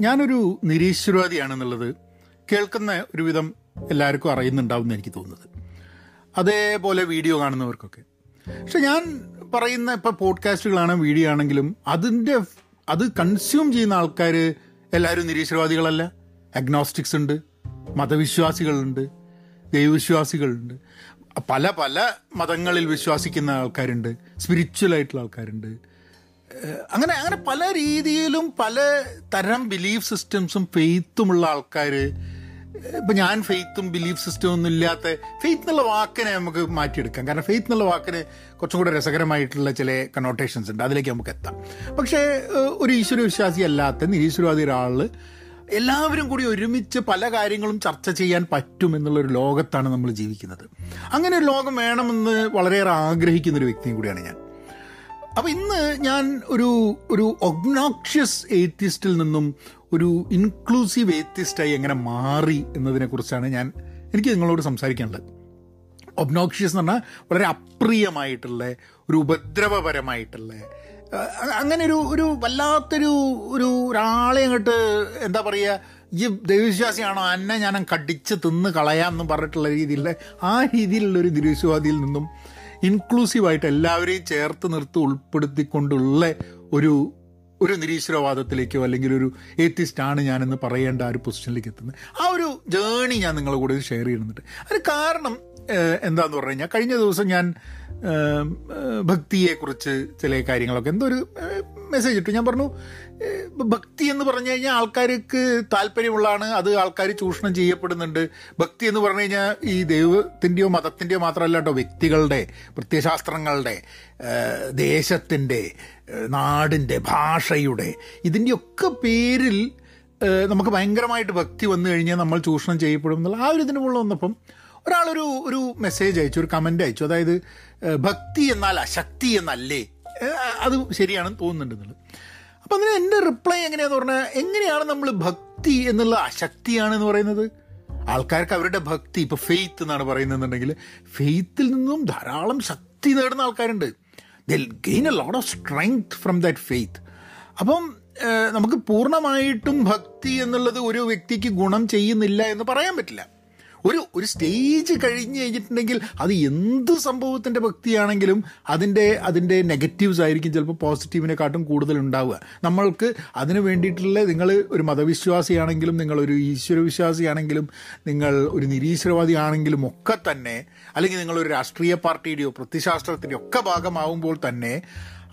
ഞാനൊരു നിരീശ്വരവാദിയാണെന്നുള്ളത് കേൾക്കുന്ന ഒരുവിധം എല്ലാവർക്കും അറിയുന്നുണ്ടാവും എന്ന് എനിക്ക് തോന്നുന്നത്. അതേപോലെ വീഡിയോ കാണുന്നവർക്കൊക്കെ. പക്ഷെ ഞാൻ പറയുന്ന ഇപ്പോൾ പോഡ്കാസ്റ്റുകളാണ് വീഡിയോ ആണെങ്കിലും അതിന്റെ അത് കൺസ്യൂം ചെയ്യുന്ന ആൾക്കാർ എല്ലാവരും നിരീശ്വരവാദികളല്ല. അഗ്നോസ്റ്റിക്സ് ഉണ്ട് മതവിശ്വാസികളുണ്ട് ദൈവവിശ്വാസികളുണ്ട്. പല പല മതങ്ങളിൽ വിശ്വസിക്കുന്ന ആൾക്കാരുണ്ട് സ്പിരിച്വൽ ആയിട്ടുള്ള ആൾക്കാരുണ്ട്. അങ്ങനെ അങ്ങനെ പല രീതിയിലും പല തരം ബിലീഫ് സിസ്റ്റംസും ഫെയ്ത്തുമുള്ള ആൾക്കാർ ഇപ്പം ഞാൻ ഫെയ്ത്തും ബിലീഫ് സിസ്റ്റം ഒന്നും ഇല്ലാത്ത ഫെയ്ത്ത് എന്നുള്ള വാക്കിനെ നമുക്ക് മാറ്റിയെടുക്കാം. കാരണം ഫെയ്ത്ത് എന്നുള്ള വാക്കിന് കുറച്ചും കൂടെ രസകരമായിട്ടുള്ള ചില കണോട്ടേഷൻസ് ഉണ്ട്. അതിലേക്ക് നമുക്ക് എത്താം. പക്ഷേ ഒരു ഈശ്വര വിശ്വാസി അല്ലാത്ത നിരീശ്വരവാദി ഒരാൾ എല്ലാവരും കൂടി ഒരുമിച്ച് പല കാര്യങ്ങളും ചർച്ച ചെയ്യാൻ പറ്റും എന്നുള്ളൊരു ലോകത്താണ് നമ്മൾ ജീവിക്കുന്നത്. അങ്ങനെ ഒരു ലോകം വേണമെന്ന് വളരെയേറെ ആഗ്രഹിക്കുന്ന ഒരു വ്യക്തിയും കൂടിയാണ് ഞാൻ. അപ്പോൾ ഇന്ന് ഞാൻ ഒരു ഒരു ഒഗ്നോക്ഷ്യസ് ഏത്തിസ്റ്റിൽ നിന്നും ഒരു ഇൻക്ലൂസീവ് ഏത്തിസ്റ്റായി എങ്ങനെ മാറി എന്നതിനെക്കുറിച്ചാണ് ഞാൻ എനിക്ക് നിങ്ങളോട് സംസാരിക്കാനുള്ളത്. ഒബ്നോക്ഷ്യസ് എന്ന് പറഞ്ഞാൽ വളരെ അപ്രിയമായിട്ടുള്ള ഒരു ഉപദ്രവപരമായിട്ടുള്ള അങ്ങനെ ഒരു ഒരു വല്ലാത്തൊരു ഒരു ഒരാളെ അങ്ങോട്ട് എന്താ പറയുക ഈ ദൈവവിശ്വാസിയാണോ അന്നെ ഞാൻ കടിച്ച് തിന്ന് കളയാമെന്നും പറഞ്ഞിട്ടുള്ള രീതിയിലുള്ള ആ രീതിയിലുള്ളൊരു ഒരു നിരീശ്വവാദിയിൽ നിന്നും ഇൻക്ലൂസീവായിട്ട് എല്ലാവരെയും ചേർത്ത് നിർത്തി ഉൾപ്പെടുത്തിക്കൊണ്ടുള്ള ഒരു ഒരു നിരീശ്വരവാദത്തിലേക്കോ അല്ലെങ്കിൽ ഒരു ഏത്തിസ്റ്റാണ് ഞാനെന്ന് പറയേണ്ട ആ ഒരു പൊസിഷനിലേക്ക് എത്തുന്നത്. ആ ഒരു ജേണി ഞാൻ നിങ്ങളുടെ കൂടെ ഷെയർ ചെയ്യുന്നുണ്ട് അതിന് കാരണം എന്താന്ന് പറഞ്ഞു കഴിഞ്ഞാൽ കഴിഞ്ഞ ദിവസം ഞാൻ ഭക്തിയെക്കുറിച്ച് ചില കാര്യങ്ങളൊക്കെ. എന്തോ ഒരു മെസ്സേജ് ഇട്ടു. ഞാൻ പറഞ്ഞു ഭക്തി എന്ന് പറഞ്ഞു കഴിഞ്ഞാൽ ആൾക്കാർക്ക് താല്പര്യമുള്ളതാണ്. അത് ആൾക്കാർ ചൂഷണം ചെയ്യപ്പെടുന്നുണ്ട്. ഭക്തി എന്ന് പറഞ്ഞു കഴിഞ്ഞാൽ ഈ ദൈവത്തിന്റെയോ മതത്തിന്റെയോ മാത്രമല്ല കേട്ടോ വ്യക്തികളുടെ പ്രത്യശാസ്ത്രങ്ങളുടെ ദേശത്തിന്റെ നാടിന്റെ ഭാഷയുടെ ഇതിന്റെയൊക്കെ പേരിൽ നമുക്ക് ഭയങ്കരമായിട്ട് ഭക്തി വന്നു കഴിഞ്ഞാൽ നമ്മൾ ചൂഷണം ചെയ്യപ്പെടും എന്നുള്ള ആ ഒരു ഇതിന് വന്നപ്പം ഒരാളൊരു ഒരു മെസ്സേജ് അയച്ചു ഒരു കമന്റ് അയച്ചു. അതായത് ഭക്തി എന്നാൽ അശക്തി എന്നല്ലേ? അത് ശരിയാണെന്ന് തോന്നുന്നുണ്ട് എന്നുള്ളത് അപ്പം അതിന് എന്റെ റിപ്ലൈ എങ്ങനെയാന്ന് പറഞ്ഞാൽ എങ്ങനെയാണ് നമ്മൾ ഭക്തി എന്നുള്ള അശക്തിയാണെന്ന് പറയുന്നത്? ആൾക്കാർക്ക് അവരുടെ ഭക്തി ഇപ്പോൾ ഫെയ്ത്ത് എന്നാണ് പറയുന്നതെന്നുണ്ടെങ്കിൽ ഫെയ്ത്തിൽ നിന്നും ധാരാളം ശക്തി നേടുന്ന ആൾക്കാരുണ്ട്. They'll gain a lot of strength from that faith അപ്പം നമുക്ക് പൂർണമായിട്ടും ഭക്തി എന്നുള്ളത് ഒരു വ്യക്തിക്ക് ഗുണം ചെയ്യുന്നില്ല എന്ന് പറയാൻ പറ്റില്ല. ഒരു ഒരു സ്റ്റേജ് കഴിഞ്ഞ് കഴിഞ്ഞിട്ടുണ്ടെങ്കിൽ അത് എന്ത് സംഭവത്തിന്റെ ഭക്തിയാണെങ്കിലും അതിന്റെ അതിന്റെ നെഗറ്റീവ്സ് ആയിരിക്കും ചിലപ്പോൾ പോസിറ്റീവിനെക്കാട്ടും കൂടുതൽ ഉണ്ടാവുക നമ്മൾക്ക് അതിന് വേണ്ടിയിട്ടുള്ള നിങ്ങൾ ഒരു മതവിശ്വാസിയാണെങ്കിലും നിങ്ങളൊരു ഈശ്വര വിശ്വാസിയാണെങ്കിലും നിങ്ങൾ ഒരു നിരീശ്വരവാദി ആണെങ്കിലും ഒക്കെ തന്നെ അല്ലെങ്കിൽ നിങ്ങളൊരു രാഷ്ട്രീയ പാർട്ടിയുടെയോ പ്രത്യശാസ്ത്രത്തിന്റെയോ ഒക്കെ ഭാഗമാവുമ്പോൾ തന്നെ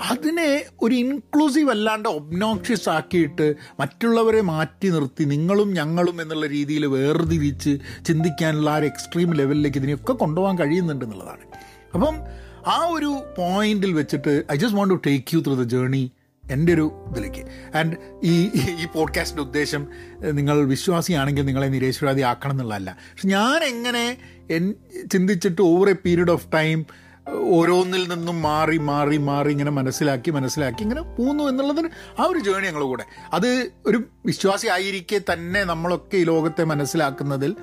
അതിനെ ഒരു ഇൻക്ലൂസീവ് അല്ലാണ്ട് ഒബ്നോക്ഷ്യസ് ആക്കിയിട്ട് മറ്റുള്ളവരെ മാറ്റി നിർത്തി നിങ്ങളും ഞങ്ങളും എന്നുള്ള രീതിയിൽ വേർതിരിച്ച് ചിന്തിക്കാനുള്ള ആ ഒരു എക്സ്ട്രീം ലെവലിലേക്ക് ഇതിനെയൊക്കെ കൊണ്ടുപോകാൻ കഴിയുന്നുണ്ട് എന്നുള്ളതാണ്. അപ്പം ആ ഒരു പോയിന്റിൽ വെച്ചിട്ട് I just want to take you through the journey എന്റെ ഒരു ഇതിലേക്ക്. ആൻഡ് ഈ ഈ പോഡ്കാസ്റ്റിന്റെ ഉദ്ദേശം നിങ്ങൾ വിശ്വാസിയാണെങ്കിൽ നിങ്ങളെ നിരീശ്വരവാദി ആക്കണം എന്നുള്ളതല്ല. പക്ഷെ ഞാൻ എങ്ങനെ ചിന്തിച്ചിട്ട് over a period of time ഓരോന്നിൽ നിന്നും മാറി മാറി മാറി ഇങ്ങനെ മനസ്സിലാക്കി മനസ്സിലാക്കി ഇങ്ങനെ പോകുന്നു എന്നുള്ളതിന് ആ ഒരു ജേണി ഞങ്ങൾ കൂടെ. അത് ഒരു വിശ്വാസി ആയിരിക്കെ തന്നെ നമ്മളൊക്കെ ഈ ലോകത്തെ മനസ്സിലാക്കുന്നതിൽ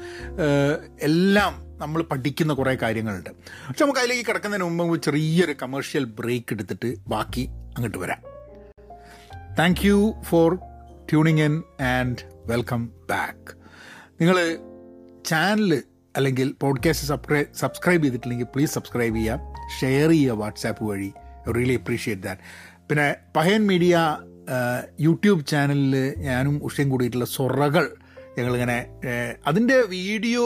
എല്ലാം നമ്മൾ പഠിക്കുന്ന കുറേ കാര്യങ്ങളുണ്ട്. പക്ഷെ നമുക്ക് അതിലേക്ക് കിടക്കുന്നതിന് മുമ്പ് ചെറിയൊരു കമേഴ്ഷ്യൽ ബ്രേക്ക് എടുത്തിട്ട് ബാക്കി അങ്ങോട്ട് വരാം. Thank you for tuning in and welcome back നിങ്ങൾ ചാനൽ അല്ലെങ്കിൽ പോഡ്കാസ്റ്റ് സബ്സ്ക്രൈബ് സബ്സ്ക്രൈബ് ചെയ്തിട്ടില്ലെങ്കിൽ പ്ലീസ് സബ്സ്ക്രൈബ് ചെയ്യുക ഷെയർ ചെയ്യുക വാട്സാപ്പ് വഴി. റിയലി അപ്രീഷിയേറ്റ് ദാറ്റ് പിന്നെ പഹയൻ മീഡിയ യൂട്യൂബ് ചാനലിൽ ഞാനും ഉഷയും കൂടിയിട്ടുള്ള സൊറകൾ ഞങ്ങളിങ്ങനെ അതിന്റെ വീഡിയോ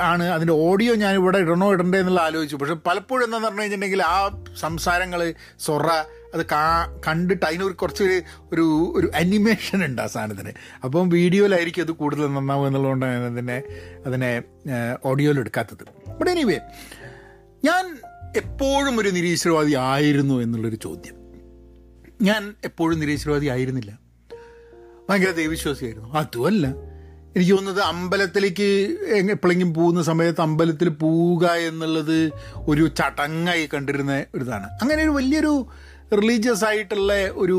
ആണ്. അതിന്റെ ഓഡിയോ ഞാൻ ഇവിടെ ഇടണോ ഇടണ്ടേ എന്നുള്ള ആലോചിച്ചു. പക്ഷെ പലപ്പോഴും എന്താണെന്ന് പറഞ്ഞു കഴിഞ്ഞിട്ടുണ്ടെങ്കിൽ ആ സംസാരങ്ങൾ സൊറ അത് കാ കണ്ടിട്ട് അതിനൊരു കുറച്ച് ഒരു ഒരു അനിമേഷൻ ഉണ്ട് ആ സാധനത്തിന്. അപ്പം വീഡിയോയിലായിരിക്കും അത് കൂടുതൽ നന്നാവും എന്നുള്ളതുകൊണ്ടാണ് അതിനെ അതിനെ ഓഡിയോയിൽ എടുക്കാത്തത്. ബട്ട് എനിവേ ഞാൻ എപ്പോഴും ഒരു നിരീശ്വരവാദി ആയിരുന്നു എന്നുള്ളൊരു ചോദ്യം. ഞാൻ എപ്പോഴും നിരീശ്വരവാദി ആയിരുന്നില്ല. ഭയങ്കര ദൈവവിശ്വാസിയായിരുന്നു അതുമല്ല എനിക്ക് തോന്നുന്നത് അമ്പലത്തിലേക്ക് എപ്പോഴെങ്കിലും പോകുന്ന സമയത്ത് അമ്പലത്തിൽ പോവുക എന്നുള്ളത് ഒരു ചടങ്ങായി കണ്ടിരുന്ന ഒരു ഇതാണ് അങ്ങനെ ഒരു വലിയൊരു റിലീജിയസ് ആയിട്ടുള്ള ഒരു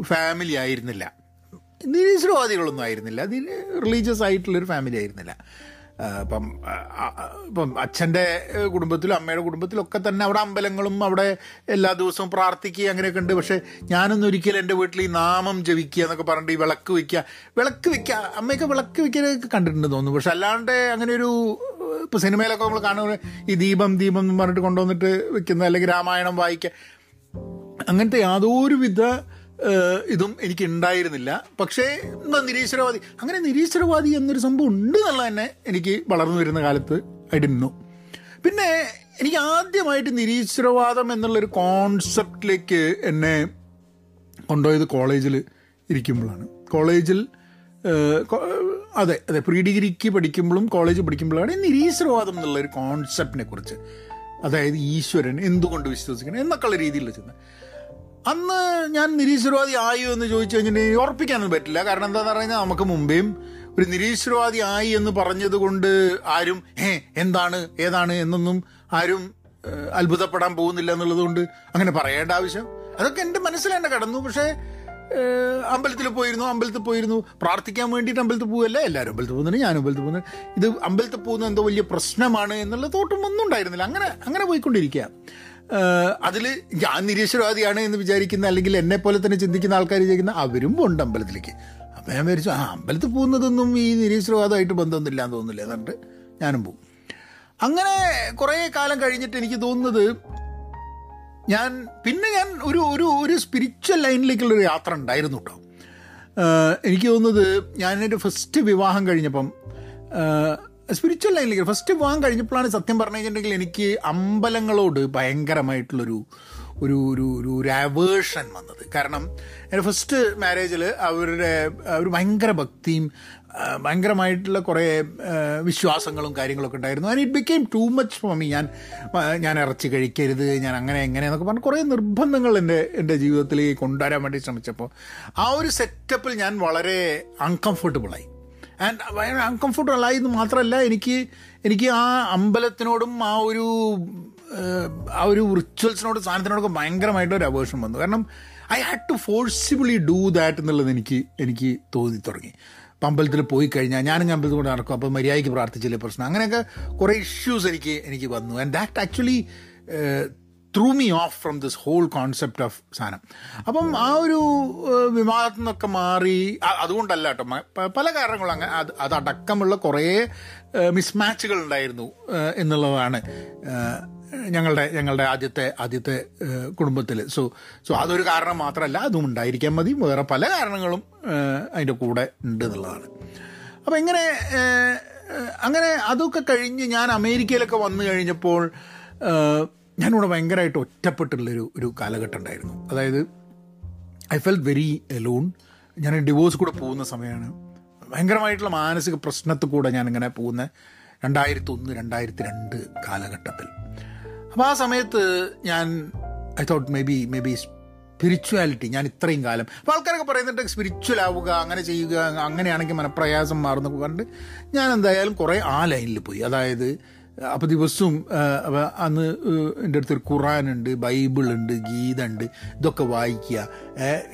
ഫാമിലി ആയിരുന്നില്ല. നിരീശ്വരവാദികളൊന്നും ആയിരുന്നില്ല. റിലീജിയസ് ആയിട്ടുള്ളൊരു ഫാമിലി ആയിരുന്നില്ല. ഇപ്പം ഇപ്പം അച്ഛന്റെ കുടുംബത്തിലും അമ്മയുടെ കുടുംബത്തിലും ഒക്കെ തന്നെ അവിടെ അമ്പലങ്ങളും അവിടെ എല്ലാ ദിവസവും പ്രാർത്ഥിക്കുക അങ്ങനെയൊക്കെ ഉണ്ട്. പക്ഷേ ഞാനൊന്നും ഒരിക്കലും എന്റെ വീട്ടിൽ ഈ നാമം ജപിക്കുക എന്നൊക്കെ പറഞ്ഞിട്ട് ഈ വിളക്ക് വയ്ക്കുക. വിളക്ക് വയ്ക്കുക അമ്മയൊക്കെ വിളക്ക് വയ്ക്കലൊക്കെ കണ്ടിട്ടുണ്ട് തോന്നുന്നു. പക്ഷെ അല്ലാണ്ട് അങ്ങനെ ഒരു ഇപ്പോൾ സിനിമയിലൊക്കെ നമ്മൾ കാണുന്നത് ഈ ദീപം ദീപം എന്ന് പറഞ്ഞിട്ട് കൊണ്ടുവന്നിട്ട് വെക്കുന്ന അല്ലെങ്കിൽ രാമായണം വായിക്കുക അങ്ങനത്തെ യാതൊരുവിധ ഇതും എനിക്ക് ഉണ്ടായിരുന്നില്ല പക്ഷേ എന്താ നിരീശ്വരവാദി അങ്ങനെ നിരീശ്വരവാദി എന്നൊരു സംഭവം ഉണ്ട് എന്നുള്ള തന്നെ എനിക്ക് വളർന്നു വരുന്ന കാലത്ത് ഐഡിന്നു പിന്നെ എനിക്ക് ആദ്യമായിട്ട് നിരീശ്വരവാദം എന്നുള്ളൊരു കോൺസെപ്റ്റിലേക്ക് എന്നെ കൊണ്ടുപോയത് കോളേജിൽ ഇരിക്കുമ്പോഴാണ്. കോളേജിൽ അതെ അതെ പ്രീ ഡിഗ്രിക്ക് പഠിക്കുമ്പോഴും കോളേജ് പഠിക്കുമ്പോഴാണ് നിരീശ്വരവാദം എന്നുള്ളൊരു കോൺസെപ്റ്റിനെ കുറിച്ച് അതായത് ഈശ്വരൻ എന്തുകൊണ്ട് വിശ്വസിക്കണം എന്നൊക്കെയുള്ള രീതിയിൽ ചെന്ന് അന്ന് ഞാൻ നിരീശ്വരവാദി ആയോ എന്ന് ചോദിച്ചു കഴിഞ്ഞിട്ടുണ്ടെങ്കിൽ ഉറപ്പിക്കാനൊന്നും പറ്റില്ല. കാരണം എന്താണെന്ന് പറഞ്ഞു കഴിഞ്ഞാൽ നമുക്ക് മുമ്പേയും ഒരു നിരീശ്വരവാദി ആയി എന്ന് പറഞ്ഞത് കൊണ്ട് ആരും ഏ എന്താണ് ഏതാണ് എന്നൊന്നും ആരും അത്ഭുതപ്പെടാൻ പോകുന്നില്ല എന്നുള്ളത് കൊണ്ട് അങ്ങനെ പറയേണ്ട ആവശ്യം. അതൊക്കെ എന്റെ മനസ്സിൽ തന്നെ കടന്നു. പക്ഷേ അമ്പലത്തിൽ പോയിരുന്നു അമ്പലത്തിൽ പോയിരുന്നു. പ്രാർത്ഥിക്കാൻ വേണ്ടിയിട്ട് അമ്പലത്തിൽ പോവല്ലേ എല്ലാവരും അമ്പലത്തിൽ പോകുന്നുണ്ട് ഞാനും അമ്പലത്തിൽ പോകുന്നുണ്ട്. ഇത് അമ്പലത്തിൽ പോകുന്ന എന്തോ വലിയ പ്രശ്നമാണ് എന്നുള്ള തോട്ടം ഒന്നും ഉണ്ടായിരുന്നില്ല. അങ്ങനെ അങ്ങനെ പോയിക്കൊണ്ടിരിക്കുക അതിൽ ഞാൻ നിരീശ്വരവാദിയാണ് എന്ന് വിചാരിക്കുന്ന അല്ലെങ്കിൽ എന്നെ പോലെ തന്നെ ചിന്തിക്കുന്ന ആൾക്കാർ വിചാരിക്കുന്ന അവരും ഉണ്ട് അമ്പലത്തിലേക്ക്. അപ്പം ഞാൻ വിചാരിച്ചു ആ അമ്പലത്തിൽ പോകുന്നതൊന്നും ഈ നിരീശ്വരവാദമായിട്ട് ബന്ധമൊന്നുമില്ല എന്ന് തോന്നുന്നില്ല എന്നിട്ട് ഞാനും പോകും അങ്ങനെ കുറേ കാലം കഴിഞ്ഞിട്ട് എനിക്ക് തോന്നുന്നത് ഞാൻ പിന്നെ ഞാൻ ഒരു ഒരു ഒരു സ്പിരിച്വൽ ലൈനിലേക്കുള്ളൊരു യാത്ര ഉണ്ടായിരുന്നു കേട്ടോ എനിക്ക് തോന്നുന്നത് ഞാൻ എന്റെ ഫസ്റ്റ് വിവാഹം കഴിഞ്ഞപ്പം സ്പിരിച്വൽ ലൈനിലേക്ക് ഫസ്റ്റ് പോകാൻ കഴിഞ്ഞപ്പോഴാണ് സത്യം പറഞ്ഞു കഴിഞ്ഞിട്ടുണ്ടെങ്കിൽ എനിക്ക് അമ്പലങ്ങളോട് ഭയങ്കരമായിട്ടുള്ളൊരു ഒരു ഒരു ഒരു ഒരു അവേർഷൻ വന്നത്. കാരണം എന്റെ ഫസ്റ്റ് മാരേജിൽ അവരുടെ ഒരു ഭയങ്കര ഭക്തിയും ഭയങ്കരമായിട്ടുള്ള കുറേ വിശ്വാസങ്ങളും കാര്യങ്ങളൊക്കെ ഉണ്ടായിരുന്നു. And it became too much for me ഞാൻ ഞാൻ ഇറച്ചി കഴിക്കരുത് ഞാൻ അങ്ങനെ എങ്ങനെ എന്നൊക്കെ പറഞ്ഞ് കുറേ നിർബന്ധങ്ങൾ എന്റെ എന്റെ ജീവിതത്തിലേക്ക് കൊണ്ടുവരാൻ വേണ്ടി ശ്രമിച്ചപ്പോൾ ആ ഒരു സെറ്റപ്പിൽ ഞാൻ വളരെ അൺകംഫർട്ടബിളായി ആൻഡ് ഭയങ്കര അൺകംഫർട്ടബിൾ ആയി എന്ന് മാത്രമല്ല എനിക്ക് എനിക്ക് ആ അമ്പലത്തിനോടും ആ ഒരു ആ ഒരു റിച്വൽസിനോടും സാധനത്തിനോടൊക്കെ ഭയങ്കരമായിട്ട് ഒരു അവേർഷൻ വന്നു. കാരണം I had to forcibly do that എന്നുള്ളത് എനിക്ക് എനിക്ക് തോന്നി തുടങ്ങി. അപ്പം അമ്പലത്തിൽ പോയി കഴിഞ്ഞാൽ ഞാനും അമ്പലത്തിൽ കൊണ്ട് നടക്കും. അപ്പോൾ മര്യാദയ്ക്ക് പ്രാർത്ഥിച്ചില്ലേ പ്രശ്നം? അങ്ങനെയൊക്കെ കുറേ ഇഷ്യൂസ് എനിക്ക് എനിക്ക് വന്നു. And that actually threw me off from this whole concept of സാധനം അപ്പം ആ ഒരു വിവാദത്തിൽ നിന്നൊക്കെ മാറി അതുകൊണ്ടല്ല കേട്ടോ പല കാരണങ്ങളും അങ്ങനെ അത് അതടക്കമുള്ള കുറേ മിസ്മാച്ചുകൾ ഉണ്ടായിരുന്നു എന്നുള്ളതാണ് ഞങ്ങളുടെ ഞങ്ങളുടെ ആദ്യത്തെ ആദ്യത്തെ കുടുംബത്തിൽ സോ സോ അതൊരു കാരണം മാത്രമല്ല അതും ഉണ്ടായിരിക്കാൻ മതി. വേറെ പല കാരണങ്ങളും അതിന്റെ കൂടെ ഉണ്ട് എന്നുള്ളതാണ്. അപ്പം ഇങ്ങനെ അങ്ങനെ അതൊക്കെ കഴിഞ്ഞ് ഞാൻ അമേരിക്കയിലൊക്കെ വന്നു കഴിഞ്ഞപ്പോൾ ഞാനിവിടെ ഭയങ്കരമായിട്ട് ഒറ്റപ്പെട്ടുള്ളൊരു ഒരു കാലഘട്ടം ഉണ്ടായിരുന്നു അതായത് ഐ ഫെൽ വെരി എലോൺ ഞാൻ ഡിവോഴ്സ് കൂടെ പോകുന്ന സമയമാണ്. ഭയങ്കരമായിട്ടുള്ള മാനസിക പ്രശ്നത്തിൽ കൂടെ ഞാനിങ്ങനെ പോകുന്ന രണ്ടായിരത്തി ഒന്ന് രണ്ടായിരത്തി രണ്ട് കാലഘട്ടത്തിൽ. അപ്പോൾ ആ സമയത്ത് ഞാൻ I thought maybe maybe spirituality ഞാൻ ഇത്രയും കാലം. അപ്പോൾ ആൾക്കാരൊക്കെ പറയുന്നുണ്ട് സ്പിരിച്വൽ ആവുക അങ്ങനെ ചെയ്യുക അങ്ങനെയാണെങ്കിൽ മനപ്രയാസം മാറുന്നൊക്കെ പറഞ്ഞിട്ട് ഞാൻ എന്തായാലും കുറേ ആ ലൈനിൽ പോയി. അതായത് അപ്പോൾ ദിവസവും ആ, അപ്പൊ അന്ന് എന്റെ അടുത്തൊരു ഖുറാനുണ്ട് ബൈബിളുണ്ട് ഗീത ഉണ്ട് ഇതൊക്കെ വായിക്കുക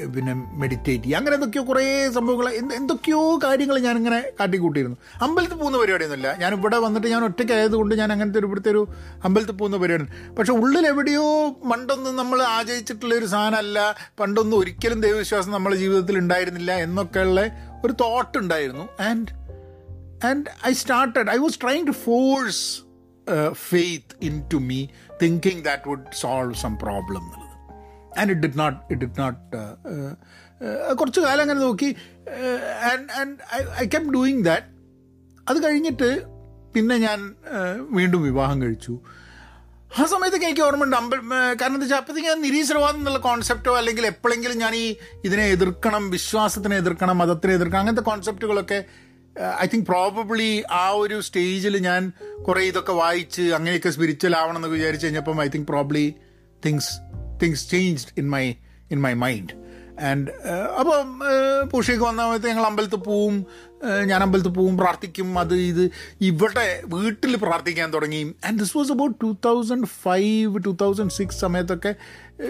പിന്നെ മെഡിറ്റേറ്റ് ചെയ്യുക അങ്ങനെ എന്തൊക്കെയോ കുറേ സംഭവങ്ങൾ എന്ത് എന്തൊക്കെയോ കാര്യങ്ങൾ ഞാനിങ്ങനെ കാട്ടിക്കൂട്ടിയിരുന്നു. അമ്പലത്തിൽ പോകുന്ന പരിപാടിയൊന്നുമില്ല. ഞാൻ ഇവിടെ വന്നിട്ട് ഞാൻ ഒറ്റയ്ക്കായതുകൊണ്ട് ഞാൻ അങ്ങനത്തെ ഒരു ഇവിടുത്തെ ഒരു അമ്പലത്തിൽ പോകുന്ന പരിപാടി പക്ഷെ ഉള്ളിൽ എവിടെയോ പണ്ടൊന്നും നമ്മൾ ആചരിച്ചിട്ടുള്ള ഒരു സാധനമല്ല. പണ്ടൊന്നും ഒരിക്കലും ദൈവവിശ്വാസം നമ്മുടെ ജീവിതത്തിൽ ഉണ്ടായിരുന്നില്ല എന്നൊക്കെയുള്ള ഒരു തോട്ട് ഉണ്ടായിരുന്നു. And and I started, I was trying to force uh, faith into me, thinking that would solve some problem. എന്നുള്ളത്. Not, it did not, uh, uh, uh, കുറച്ച് കാലം അങ്ങനെ നോക്കി and and I I kept doing that അത് കഴിഞ്ഞിട്ട് പിന്നെ ഞാൻ uh, വീണ്ടും വിവാഹം കഴിച്ചു ആ സമയത്തൊക്കെ എനിക്ക് ഓർമ്മയുണ്ട് അമ്പലം കാരണം എന്താ വെച്ചാൽ അപ്പോഴത്തേക്ക് ഞാൻ നിരീശ്വരവാദം എന്നുള്ള കോൺസെപ്റ്റോ അല്ലെങ്കിൽ എപ്പോഴെങ്കിലും ഞാൻ ഈ ഇതിനെ എതിർക്കണം വിശ്വാസത്തിനെ എതിർക്കണം മതത്തിനെ എതിർക്കണം അങ്ങനത്തെ കോൺസെപ്റ്റുകളൊക്കെ ഐ തിങ്ക് പ്രോബബ്ലി ആ ഒരു സ്റ്റേജിൽ ഞാൻ കുറേ ഇതൊക്കെ വായിച്ച് അങ്ങനെയൊക്കെ സ്പിരിച്വൽ ആവണം എന്നൊക്കെ വിചാരിച്ച് കഴിഞ്ഞപ്പം I think probably things things changed in my in my mind and അപ്പം പൂഷയ്ക്ക് വന്ന സമയത്ത് ഞങ്ങൾ അമ്പലത്തിൽ പോവും. ഏഹ് ഞാൻ അമ്പലത്തിൽ പോവും പ്രാർത്ഥിക്കും. അത് ഇത് ഇവിടെ വീട്ടിൽ പ്രാർത്ഥിക്കാൻ തുടങ്ങി. And this was about two thousand five two thousand six സമയത്തൊക്കെ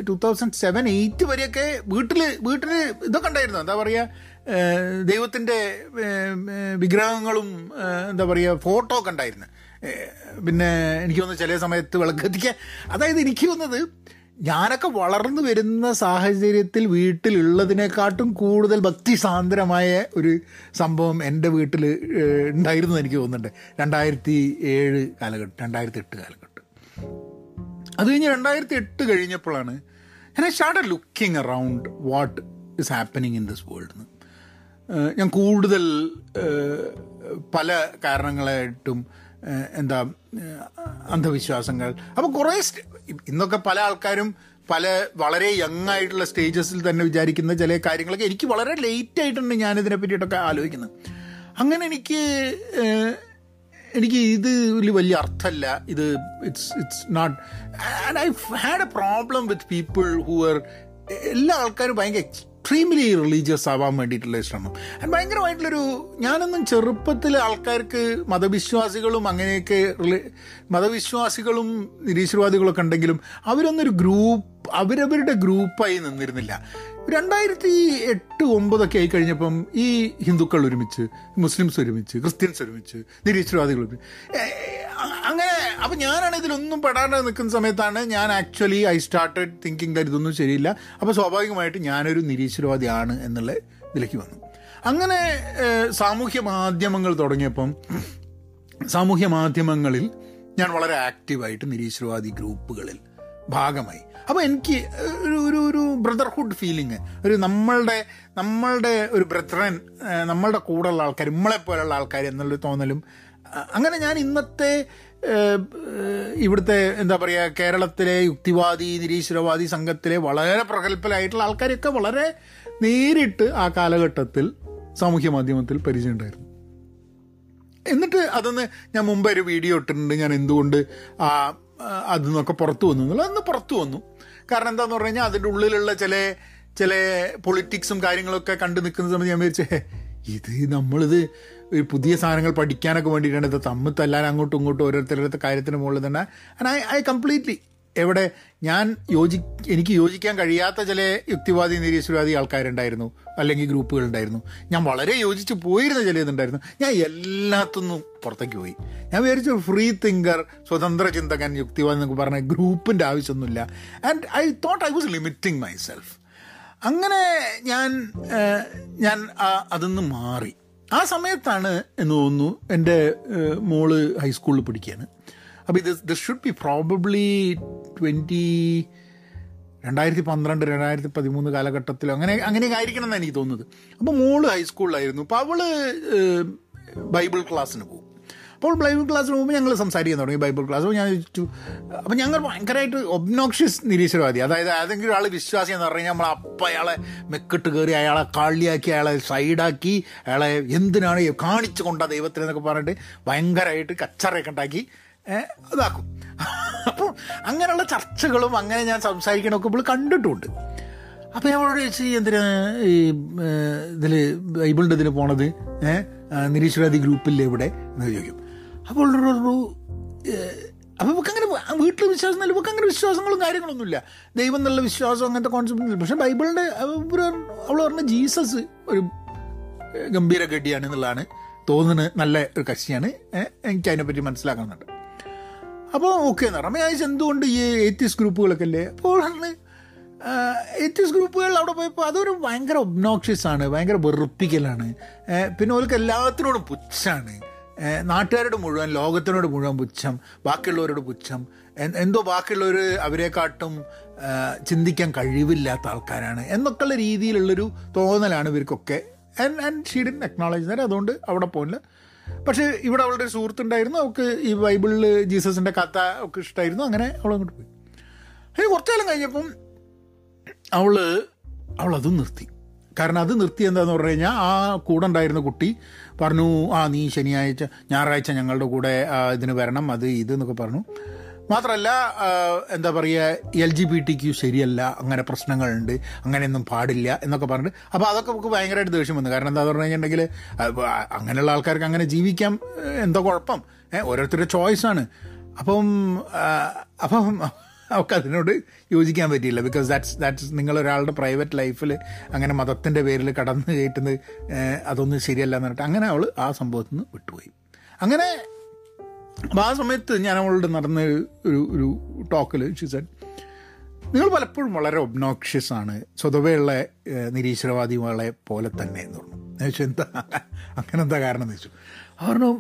ടു തൗസൻഡ് സെവൻ എയ്റ്റ് വരെയൊക്കെ വീട്ടിൽ വീട്ടിൽ ഇതൊക്കെ ഉണ്ടായിരുന്നു. എന്താ പറയുക ദൈവത്തിന്റെ വിഗ്രഹങ്ങളും എന്താ പറയുക ഫോട്ടോ ഒക്കെ ഉണ്ടായിരുന്നു. പിന്നെ എനിക്ക് തോന്നുന്നു ചില സമയത്ത് വിളക്ക് അതായത് എനിക്ക് തോന്നുന്നത് ഞാനൊക്കെ വളർന്നു വരുന്ന സാഹചര്യത്തിൽ വീട്ടിലുള്ളതിനെക്കാട്ടും കൂടുതൽ ഭക്തിസാന്ദ്രമായ ഒരു സംഭവം എന്റെ വീട്ടിൽ ഉണ്ടായിരുന്നു എന്ന് എനിക്ക് തോന്നുന്നുണ്ട്. രണ്ടായിരത്തി ഏഴ് കാലഘട്ടം രണ്ടായിരത്തി എട്ട് കാലഘട്ടം. അത് കഴിഞ്ഞ് രണ്ടായിരത്തി എട്ട് കഴിഞ്ഞപ്പോഴാണ് ഞാൻ I start looking around what is happening in this world ഞാൻ കൂടുതൽ പല കാരണങ്ങളായിട്ടും എന്താ അന്ധവിശ്വാസങ്ങൾ. അപ്പോൾ കുറേ ഇന്നൊക്കെ പല ആൾക്കാരും പല വളരെ യങ് ആയിട്ടുള്ള സ്റ്റേജസിൽ തന്നെ വിചാരിക്കുന്ന ചില കാര്യങ്ങളൊക്കെ എനിക്ക് വളരെ ലേറ്റ് ആയിട്ടുണ്ട് ഞാനിതിനെ പറ്റിയിട്ടൊക്കെ ആലോചിക്കുന്നത്. അങ്ങനെ എനിക്ക് എനിക്ക് ഇത് വലിയ അർത്ഥമല്ല. ഇത് it's it's not and I had a problem with people who എല്ലാ ആൾക്കാരും ഭയങ്കര എക്സ്ട്രീംലി റിലീജിയസ് ആവാൻ വേണ്ടിയിട്ടുള്ള ശ്രമം. ഭയങ്കരമായിട്ടുള്ളൊരു ഞാനൊന്നും ചെറുപ്പത്തിൽ ആൾക്കാർക്ക് മതവിശ്വാസികളും അങ്ങനെയൊക്കെ മതവിശ്വാസികളും നിരീശ്വരവാദികളൊക്കെ ഉണ്ടെങ്കിലും അവരൊന്നൊരു ഗ്രൂപ്പ് അവരവരുടെ ഗ്രൂപ്പായി നിന്നിരുന്നില്ല. രണ്ടായിരത്തി എട്ട് ഒമ്പതൊക്കെ ആയി കഴിഞ്ഞപ്പം ഈ ഹിന്ദുക്കൾ ഒരുമിച്ച് മുസ്ലിംസ് ഒരുമിച്ച് ക്രിസ്ത്യൻസ് ഒരുമിച്ച് നിരീശ്വരവാദികൾ ഒരുമിച്ച് അങ്ങനെ അപ്പം ഞാനാണ് ഇതിലൊന്നും പെടാണ്ട് നിൽക്കുന്ന സമയത്താണ് ഞാൻ actually I started thinking that ഇതൊന്നും ശരിയില്ല. അപ്പോൾ സ്വാഭാവികമായിട്ട് ഞാനൊരു നിരീശ്വരവാദിയാണ് എന്നുള്ള ഇതിലേക്ക് വന്നു. അങ്ങനെ സാമൂഹ്യ മാധ്യമങ്ങൾ തുടങ്ങിയപ്പം സാമൂഹ്യ മാധ്യമങ്ങളിൽ ഞാൻ വളരെ ആക്റ്റീവായിട്ട് നിരീശ്വരവാദി ഗ്രൂപ്പുകളിൽ ഭാഗമായി. അപ്പോൾ എനിക്ക് ഒരു ഒരു ഒരു ബ്രദർഹുഡ് ഫീലിംഗ് ഒരു നമ്മളുടെ നമ്മളുടെ ഒരു ബ്രദറൻ നമ്മളുടെ കൂടെയുള്ള ആൾക്കാർ നമ്മളെ പോലെയുള്ള ആൾക്കാർ എന്നുള്ള തോന്നലും അങ്ങനെ ഞാൻ ഇന്നത്തെ ഇവിടുത്തെ എന്താ പറയുക കേരളത്തിലെ യുക്തിവാദി നിരീശ്വരവാദി സംഘത്തിലെ വളരെ പ്രഗത്ഭരായിട്ടുള്ള ആൾക്കാരൊക്കെ വളരെ നേരിട്ട് ആ കാലഘട്ടത്തിൽ സാമൂഹ്യ മാധ്യമത്തിൽ പരിചയമുണ്ടായിരുന്നു എന്നിട്ട് അതൊന്ന് ഞാൻ മുമ്പ് ഒരു വീഡിയോ ഇട്ടിട്ടുണ്ട്. ഞാൻ എന്തുകൊണ്ട് ആ, അതിൽ നിന്നൊക്കെ പുറത്തു വന്നു എന്നുള്ളത് അന്ന് പുറത്തു വന്നു. കാരണം എന്താന്ന് പറഞ്ഞു കഴിഞ്ഞാൽ അതിന്റെ ഉള്ളിലുള്ള ചില ചില പൊളിറ്റിക്സും കാര്യങ്ങളൊക്കെ കണ്ടു നിൽക്കുന്ന സമയത്ത് ഞാൻ വിചാരിച്ചേ ഇത് നമ്മളിത് ഒരു പുതിയ സാധനങ്ങൾ പഠിക്കാനൊക്കെ വേണ്ടിയിട്ടാണ് ഇത് തമ്മിൽ തല്ലാൻ അങ്ങോട്ടും ഇങ്ങോട്ടും ഓരോരുത്തരുടെ കാര്യത്തിന് മുകളിൽ തന്നെ. ആൻഡ് ഐ ഐ കംപ്ലീറ്റ്ലി എവിടെ ഞാൻ യോജി എനിക്ക് യോജിക്കാൻ കഴിയാത്ത ചില യുക്തിവാദി നിരീശ്വരവാദി ആൾക്കാരുണ്ടായിരുന്നു. അല്ലെങ്കിൽ ഗ്രൂപ്പുകൾ ഉണ്ടായിരുന്നു ഞാൻ വളരെ യോജിച്ച് പോയിരുന്ന ചില ഇതുണ്ടായിരുന്നു ഞാൻ എല്ലാത്തുനിന്നും പുറത്തേക്ക് പോയി. ഞാൻ വിചാരിച്ചു ഫ്രീ തിങ്കർ സ്വതന്ത്ര ചിന്തകൻ യുക്തിവാദി എന്നൊക്കെ പറഞ്ഞ ഗ്രൂപ്പിന്റെ ആവശ്യമൊന്നുമില്ല. And I thought I was limiting myself അങ്ങനെ ഞാൻ ഞാൻ അതിന്ന് മാറി. ആ സമയത്താണ് എന്ന് തോന്നുന്നു എന്റെ മോൾ ഹൈസ്കൂളിൽ പഠിക്കുകയാണ്. അപ്പോൾ ഇത് this should be probably twenty രണ്ടായിരത്തി പന്ത്രണ്ട് രണ്ടായിരത്തി പതിമൂന്ന് കാലഘട്ടത്തിലോ അങ്ങനെ അങ്ങനെയൊക്കെ ആയിരിക്കണം എന്നാണ് എനിക്ക് തോന്നുന്നത്. അപ്പോൾ മോൾ ഹൈസ്കൂളിലായിരുന്നു. അപ്പോൾ അവൾ ബൈബിൾ ക്ലാസ്സിന് പോകും. അപ്പോൾ ബൈബിൾ ക്ലാസ് പോകുമ്പോൾ ഞങ്ങൾ സംസാരിക്കാൻ തുടങ്ങി ബൈബിൾ ക്ലാസ് ഞാൻ ചോദിച്ചു അപ്പോൾ ഞങ്ങൾ ഭയങ്കരമായിട്ട് ഒബ്നോക്ഷ്യസ് നിരീശ്വരവാദി. അതായത് ഏതെങ്കിലും ഒരാൾ വിശ്വാസി എന്ന് പറഞ്ഞു നമ്മൾ അപ്പം അയാളെ മെക്കിട്ട് കയറി അയാളെ കാളിയാക്കി അയാളെ സൈഡാക്കി അയാളെ എന്തിനാണ് കാണിച്ചു കൊണ്ട ദൈവത്തിനെന്നൊക്കെ പറഞ്ഞിട്ട് ഭയങ്കരമായിട്ട് കച്ചറയൊക്കെ ഉണ്ടാക്കി ഇതാക്കും. അപ്പോൾ അങ്ങനെയുള്ള ചർച്ചകളും അങ്ങനെ ഞാൻ സംസാരിക്കണമൊക്കെ ഇപ്പോൾ കണ്ടിട്ടുണ്ട്. അപ്പോൾ ഞാൻ അവളോട് ചോദിച്ചു എന്തിനാ ഈ ഇതിൽ ബൈബിളിന്റെ ഇതിൽ പോണത്? നിരീശ്വരാദി ഗ്രൂപ്പില്ലേ ഇവിടെ എന്ന് ചോദിക്കും അപ്പോൾ അപ്പോൾ ഇവർക്ക് അങ്ങനെ വീട്ടിൽ വിശ്വാസം നല്ല ഇവർക്ക് അങ്ങനെ വിശ്വാസങ്ങളും കാര്യങ്ങളൊന്നുമില്ല. ദൈവം എന്നുള്ള വിശ്വാസം അങ്ങനത്തെ കോൺസെപ്റ്റ് ഇല്ല പക്ഷേ ബൈബിളിന്റെ അവൾ പറഞ്ഞ ജീസസ് ഒരു ഗംഭീര ഗഡിയാണ് എന്നുള്ളതാണ് തോന്നുന്നത്. നല്ല ഒരു കക്ഷിയാണ്. എനിക്ക് അതിനെപ്പറ്റി മനസ്സിലാക്കുന്നുണ്ട്. അപ്പോൾ ഓക്കെ എന്ന് പറഞ്ഞു ഞാൻ എന്തുകൊണ്ട് ഈ എയ്റ്റീസ് ഗ്രൂപ്പുകളൊക്കെ അല്ലേ അപ്പോൾ എയ്റ്റീസ് ഗ്രൂപ്പുകൾ അവിടെ പോയപ്പോൾ അതൊരു ഭയങ്കര ഒബ്നോക്ഷ്യസ് ആണ് ഭയങ്കര വെറുപ്പിക്കലാണ്. പിന്നെ ഓർക്ക് എല്ലാത്തിനോടും പുച്ഛാണ്. നാട്ടുകാരോട് മുഴുവൻ ലോകത്തിനോട് മുഴുവൻ പുച്ഛം ബാക്കിയുള്ളവരോട് പുച്ഛം. എന്തോ ബാക്കിയുള്ളവർ അവരെക്കാട്ടും ചിന്തിക്കാൻ കഴിവില്ലാത്ത ആൾക്കാരാണ് എന്നൊക്കെയുള്ള രീതിയിലുള്ളൊരു തോന്നലാണ് ഇവർക്കൊക്കെ. And and she acknowledge that അതുകൊണ്ട് അവിടെ പോകില്ല പക്ഷേ ഇവിടെ അവളുടെ ഒരു സുഹൃത്തുണ്ടായിരുന്നു. അവൾക്ക് ഈ ബൈബിളിൽ ജീസസിന്റെ കഥ ഒക്കെ ഇഷ്ടമായിരുന്നു അങ്ങനെ അവൾ അങ്ങോട്ട് പോയി. അതിന് കുറച്ചു കാലം കഴിഞ്ഞപ്പം അവൾ അവളതും നിർത്തി. കാരണം അത് നിർത്തി എന്താന്ന് പറഞ്ഞു കഴിഞ്ഞാൽ ആ കൂടെ ഉണ്ടായിരുന്ന കുട്ടി പറഞ്ഞു ആ നീ ശനിയാഴ്ച ഞായറാഴ്ച ഞങ്ങളുടെ കൂടെ ഇതിന് വരണം അത് ഇത് എന്നൊക്കെ പറഞ്ഞു. മാത്രമല്ല എന്താ പറയുക L G B T Q ശരിയല്ല അങ്ങനെ പ്രശ്നങ്ങളുണ്ട് അങ്ങനെയൊന്നും പാടില്ല എന്നൊക്കെ പറഞ്ഞിട്ട് അപ്പോൾ അതൊക്കെ നമുക്ക് ഭയങ്കരമായിട്ട് ദേഷ്യം വന്നു. കാരണം എന്താ പറഞ്ഞു കഴിഞ്ഞിട്ടുണ്ടെങ്കിൽ അങ്ങനെയുള്ള ആൾക്കാർക്ക് അങ്ങനെ ജീവിക്കാം എന്തോ കുഴപ്പം. ഓരോരുത്തരുടെ ചോയ്സാണ് അപ്പം അപ്പം അവർക്ക് അതിനോട് യോജിക്കാൻ പറ്റിയില്ല. ബിക്കോസ് ദാറ്റ്സ് ദാറ്റ്സ് നിങ്ങളൊരാളുടെ പ്രൈവറ്റ് ലൈഫിൽ അങ്ങനെ മതത്തിന്റെ പേരിൽ കടന്നു കയറ്റുന്നത് അതൊന്നും ശരിയല്ല എന്ന് പറഞ്ഞിട്ട് അങ്ങനെ അവൾ ആ സംഭവത്തിൽ നിന്ന് വിട്ടുപോയി. അങ്ങനെ ആ സമയത്ത് ഞാൻ അവളോട് നടന്ന ഒരു ഒരു ടോക്കിൽ ഷിസൺ നിങ്ങൾ പലപ്പോഴും വളരെ ഒബ്നോക്ഷ്യസ് ആണ്. സ്വതവേയുള്ള നിരീശ്വരവാദികളെ പോലെ തന്നെ എന്ന് പറഞ്ഞു. ഞാൻ വെച്ചാൽ എന്താ? അങ്ങനെ എന്താ കാരണം എന്ന് ചോദിച്ചു. പറഞ്ഞു